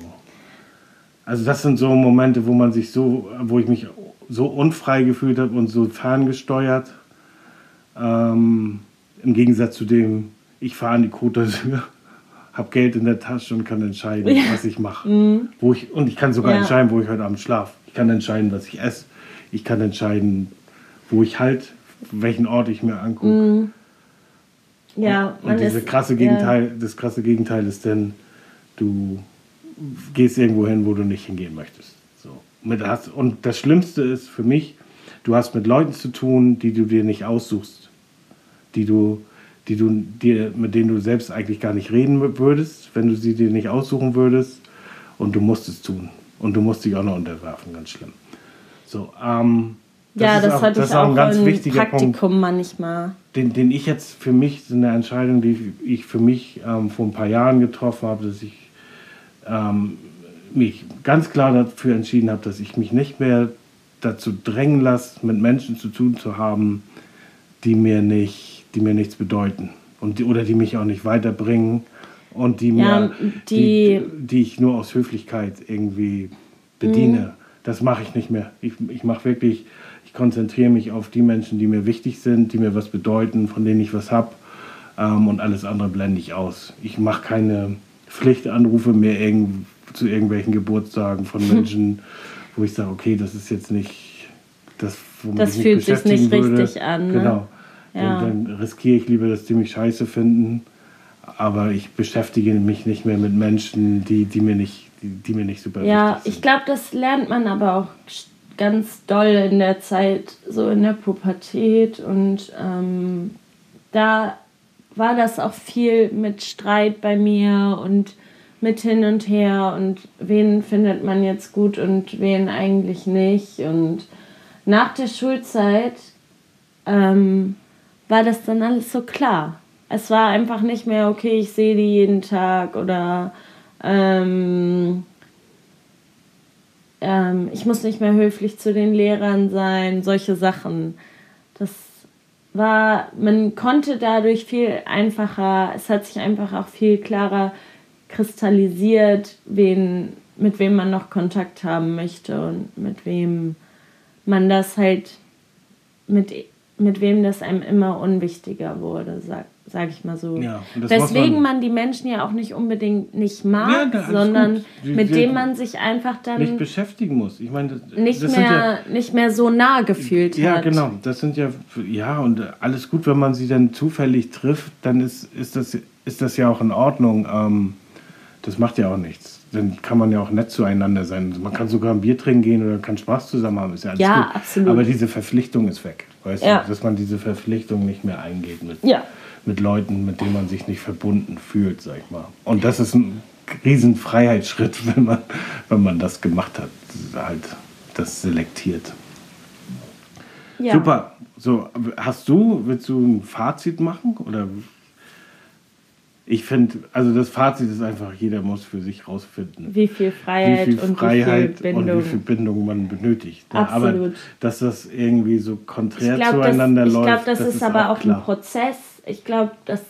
Also das sind so Momente, wo man sich so, wo ich mich so unfrei gefühlt habe und so ferngesteuert. Ähm, Im Gegensatz zu dem ich fahre an die Côte d'Azur, habe Geld in der Tasche und kann entscheiden, Ja. was ich mache. Mhm. Wo ich, und ich kann sogar entscheiden, wo ich heute Abend schlafe. Ich kann entscheiden, was ich esse. Ich kann entscheiden, wo ich halt, welchen Ort ich mir angucke. Mhm. Ja, Und diese krasse Gegenteil, das krasse Gegenteil ist dann, du gehst irgendwo hin, wo du nicht hingehen möchtest. So. Und das Schlimmste ist für mich, du hast mit Leuten zu tun, die du dir nicht aussuchst, die du, die du dir, mit denen du selbst eigentlich gar nicht reden würdest, wenn du sie dir nicht aussuchen würdest, und du musst es tun. Und du musst dich auch noch unterwerfen, ganz schlimm. So, ähm, Ja, ist das auch, hatte das ich ist auch auch ein ganz im wichtiger Praktikum Punkt manchmal. den, den ich jetzt für mich, so eine Entscheidung, die ich für mich ähm, vor ein paar Jahren getroffen habe, dass ich ähm, mich ganz klar dafür entschieden habe, dass ich mich nicht mehr dazu drängen lasse, mit Menschen zu tun zu haben, die mir nicht, die mir nichts bedeuten und die, oder die mich auch nicht weiterbringen und die Ja, mir, die- die, die ich nur aus Höflichkeit irgendwie bediene. Das mache ich nicht mehr. Ich, ich mache wirklich, ich konzentriere mich auf die Menschen, die mir wichtig sind, die mir was bedeuten, von denen ich was habe ähm, und alles andere blende ich aus. Ich mache keine Pflichtanrufe mehr irgend, zu irgendwelchen Geburtstagen von Menschen, wo ich sage, okay, das ist jetzt nicht das, womit Das ich mich fühlt sich nicht beschäftigen würde. richtig an, ne? Genau. Ja. Dann, dann riskiere ich lieber, dass die mich scheiße finden, aber ich beschäftige mich nicht mehr mit Menschen, die, die, mir, nicht, die, die mir nicht super Ja, wichtig sind. ich glaube, das lernt man aber auch ganz doll in der Zeit, so in der Pubertät. Und ähm, da war das auch viel mit Streit bei mir und mit hin und her und wen findet man jetzt gut und wen eigentlich nicht. Und nach der Schulzeit ähm, war das dann alles so klar. Es war einfach nicht mehr, okay, ich sehe die jeden Tag oder ähm, ähm, ich muss nicht mehr höflich zu den Lehrern sein, solche Sachen. Das war, man konnte dadurch viel einfacher, es hat sich einfach auch viel klarer kristallisiert, wen, mit wem man noch Kontakt haben möchte und mit wem man das halt, mit, mit wem das einem immer unwichtiger wurde, sag, sag ich mal so. Ja, Weswegen man- man die Menschen ja auch nicht unbedingt nicht mag, Ja, sondern. Die- mit dem man sich einfach dann nicht beschäftigen muss. Ich meine, das, nicht das sind ja, mehr, nicht mehr so nah gefühlt Ja, hat. genau. Das sind ja, ja, und alles gut, wenn man sie dann zufällig trifft, dann ist, ist, das, ist das ja auch in Ordnung. Ähm, das macht ja auch nichts. Dann kann man ja auch nett zueinander sein. Man kann sogar ein Bier trinken gehen oder kann Spaß zusammen haben, ist ja alles Ja, gut. absolut. Aber diese Verpflichtung ist weg, weißt Ja. du? Dass man diese Verpflichtung nicht mehr eingeht mit, Ja. Mit Leuten, mit denen man sich nicht verbunden fühlt, sag ich mal. Und das ist ein riesen Freiheitsschritt, wenn man, wenn man das gemacht hat. Halt das selektiert. Ja. Super. So, hast du, willst du ein Fazit machen? Oder ich finde, also das Fazit ist einfach, jeder muss für sich rausfinden, Wie viel Freiheit, wie viel und Freiheit wie viel Bindung. und wie viel Bindung man benötigt. Ja, Absolut. Aber dass das irgendwie so konträr ich glaube, das, zueinander ich läuft, glaub, das, ist aber auch, klar. ein Prozess. Ich glaube, das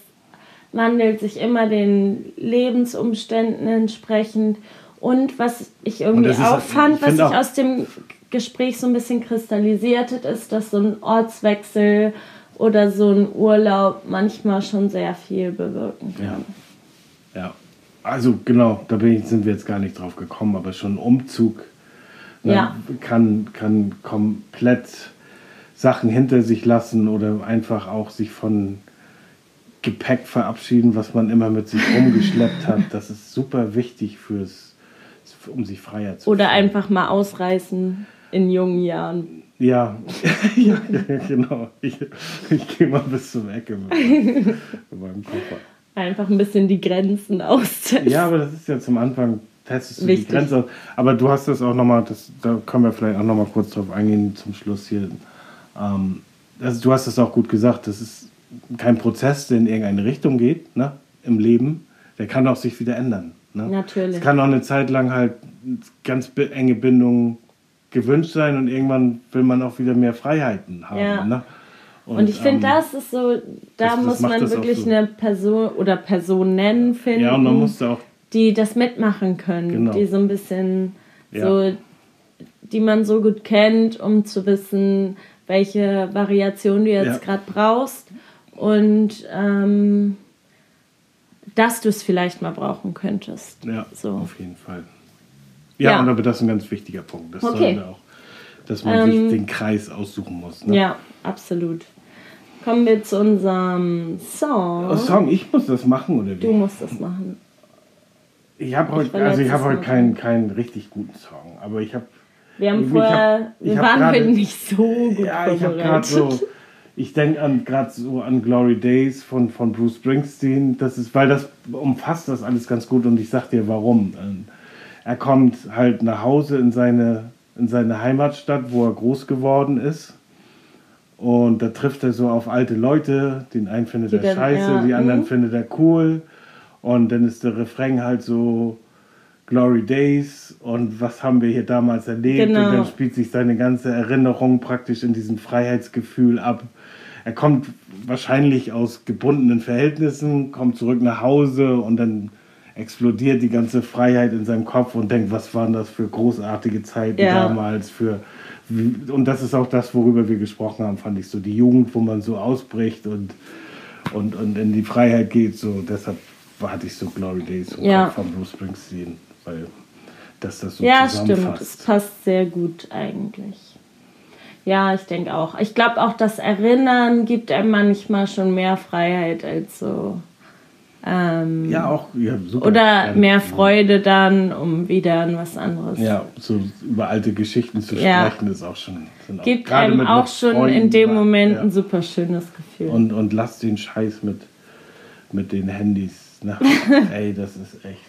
wandelt sich immer den Lebensumständen entsprechend. Und was ich irgendwie das ist- auch ich fand, was sich auch- aus dem Gespräch so ein bisschen kristallisiert hat, ist, dass so ein Ortswechsel oder so ein Urlaub manchmal schon sehr viel bewirken kann. Ja. Ja, also genau, da bin ich, sind wir jetzt gar nicht drauf gekommen, aber schon ein Umzug ne, Ja. kann, kann komplett Sachen hinter sich lassen oder einfach auch sich von Gepäck verabschieden, was man immer mit sich rumgeschleppt hat. Das ist super wichtig fürs, um sich freier zu Oder fühlen. einfach mal ausreißen in jungen Jahren. Ja, ja genau. Ich, ich gehe mal bis zum Ecke mit, meinem- mit meinem Koffer. Einfach ein bisschen die Grenzen austesten. Ja, aber das ist ja zum Anfang, testest du Wichtig. die Grenze aus. Aber du hast das auch nochmal, da können wir vielleicht auch nochmal kurz drauf eingehen zum Schluss hier. Ähm, also du hast es auch gut gesagt, das ist kein Prozess, der in irgendeine Richtung geht ne, im Leben. Der kann auch sich wieder ändern. Ne? Natürlich. Es kann auch eine Zeit lang halt ganz enge Bindungen gewünscht sein und irgendwann will man auch wieder mehr Freiheiten haben. Ja. Ne? Und, ich finde, ähm, das ist so, da das- muss man das auch wirklich so. eine Person oder Personen finden, Ja, und man muss da auch die das mitmachen können, Genau. die so ein bisschen Ja. so, die man so gut kennt, um zu wissen, welche Variation du jetzt Ja. gerade brauchst. Und ähm, dass du es vielleicht mal brauchen könntest. Ja, So. auf jeden Fall. Ja, Ja. und aber das ist ein ganz wichtiger Punkt. Das Okay. auch, dass man sich den Kreis aussuchen muss. Ne? Ja, absolut. Kommen wir zu unserem Song. Oh, Song, ich muss das machen oder Du wie? musst das machen. Ich habe heute, also ich habe heute keinen, keinen richtig guten Song, aber ich habe Wir haben vorher, hab- ich wir hab waren gerade- heute nicht so gut Ja, ich habe gerade so, ich denke an gerade so an Glory Days von, von Bruce Springsteen. Das ist, weil das umfasst das alles ganz gut und ich sag dir warum. Ähm, Er kommt halt nach Hause in seine, in seine Heimatstadt, wo er groß geworden ist. Und da trifft er so auf alte Leute. Den einen findet er scheiße, ja, die anderen mhm. findet er cool. Und dann ist der Refrain halt so Glory Days und was haben wir hier damals erlebt. Genau. Und dann spielt sich seine ganze Erinnerung praktisch in diesem Freiheitsgefühl ab. Er kommt wahrscheinlich aus gebundenen Verhältnissen, kommt zurück nach Hause und dann explodiert die ganze Freiheit in seinem Kopf und denkt, was waren das für großartige Zeiten Ja. damals für und das ist auch das, worüber wir gesprochen haben, fand ich so die Jugend, wo man so ausbricht und und, und in die Freiheit geht, so deshalb hatte ich so Glory Days Ja. Kopf von Bruce Springsteen, weil dass das so Ja, stimmt. Es zusammenfasst. passt sehr gut eigentlich. Ja, ich denke auch. Ich glaube auch, das Erinnern gibt einem manchmal schon mehr Freiheit als so. Ähm, Ja, auch ja, super. oder mehr Freude dann, um wieder an was anderes. Ja, so über alte Geschichten zu Ja. sprechen, ist auch schon. sind Gibt einem auch schon Freunden in dem Moment ja. ein super schönes Gefühl. Und, und lasst den Scheiß mit, mit den Handys. Ne? Ey, das ist echt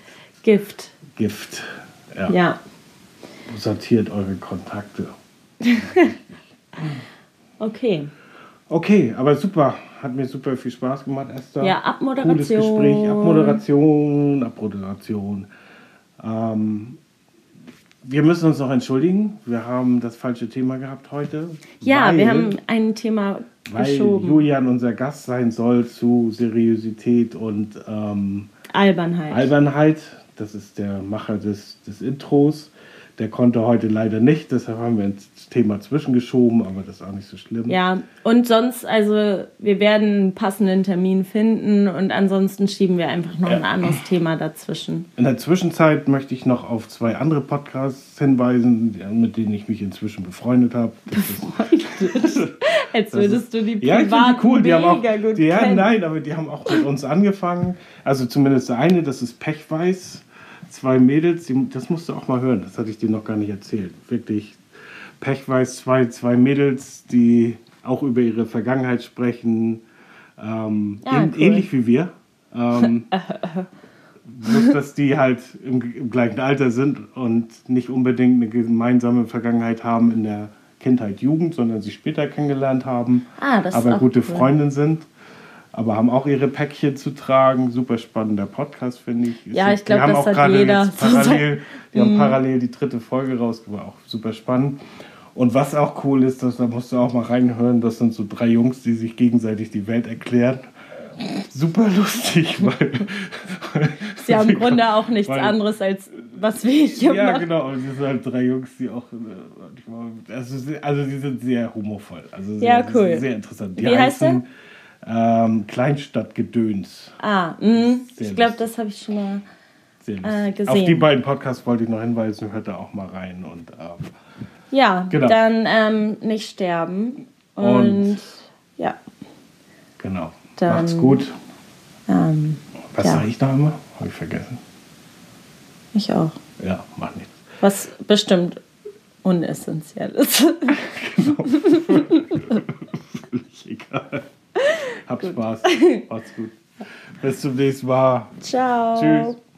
Gift. Gift. Ja. Ja. Sortiert eure Kontakte. Okay. Okay, aber super. Hat mir super viel Spaß gemacht, Esther. Ja, Abmoderation. Cooles Gespräch. Abmoderation, Abmoderation. Ähm, wir müssen uns noch entschuldigen. Wir haben das falsche Thema gehabt heute. Ja, weil, wir haben ein Thema weil geschoben. Julian unser Gast sein soll zu Seriosität und ähm, Albernheit. Albernheit. Das ist der Macher des, des Intros. Der konnte heute leider nicht, deshalb haben wir ins Thema zwischengeschoben, aber das ist auch nicht so schlimm. Ja, und sonst, also wir werden einen passenden Termin finden und ansonsten schieben wir einfach noch ein Ja. anderes Thema dazwischen. In der Zwischenzeit möchte ich noch auf zwei andere Podcasts hinweisen, mit denen ich mich inzwischen befreundet habe. Ist- Als würdest du die Ja, ich finde privat die cool. Die haben auch, die, ja, nein, aber die haben auch mit uns angefangen. Also zumindest der eine, das ist Pechweiß. Zwei Mädels, die, das musst du auch mal hören. Das hatte ich dir noch gar nicht erzählt. Wirklich Pechweiß, zwei, zwei Mädels, die auch über ihre Vergangenheit sprechen. Ähm, Ah, ähn- cool. Ähnlich wie wir. Ähm, bloß, dass die halt im, im gleichen Alter sind und nicht unbedingt eine gemeinsame Vergangenheit haben in der Kindheit, Jugend, sondern sie später kennengelernt haben, Ah, aber gute cool. Freundinnen sind, aber haben auch ihre Päckchen zu tragen. Super spannender Podcast, finde ich. Ja, ich Die glaub, haben das auch hat gerade jeder Mhm. parallel, die haben parallel die dritte Folge rausgebracht, auch super spannend. Und was auch cool ist, dass, da musst du auch mal reinhören, das sind so drei Jungs, die sich gegenseitig die Welt erklären. Super lustig, weil. Sie haben im Grunde auch nichts Weil- anderes als was wir hier Ja, machen. genau. Und es sind halt drei Jungs, die auch. äh, Also, sie- also die sind sehr humorvoll. Also sehr, Ja, die cool. Sehr interessant. Die Wie heißt heißen, Ähm, Kleinstadtgedöns. Ah, mh, Sehr ich glaube, das habe ich schon mal. Äh, gesehen. Auf die beiden Podcasts wollte ich noch hinweisen. Hört da auch mal rein. Und ähm, Ja, Genau. dann ähm, nicht sterben. Und, Und- ja, genau. Dann- Macht's gut. ähm, Was ja. sage ich da immer? Habe ich vergessen. ich auch. Ja, macht nichts. Was bestimmt unessentiell ist. Völlig egal. Hab Spaß. Macht's gut. Bis zum nächsten Mal. Ciao. Tschüss.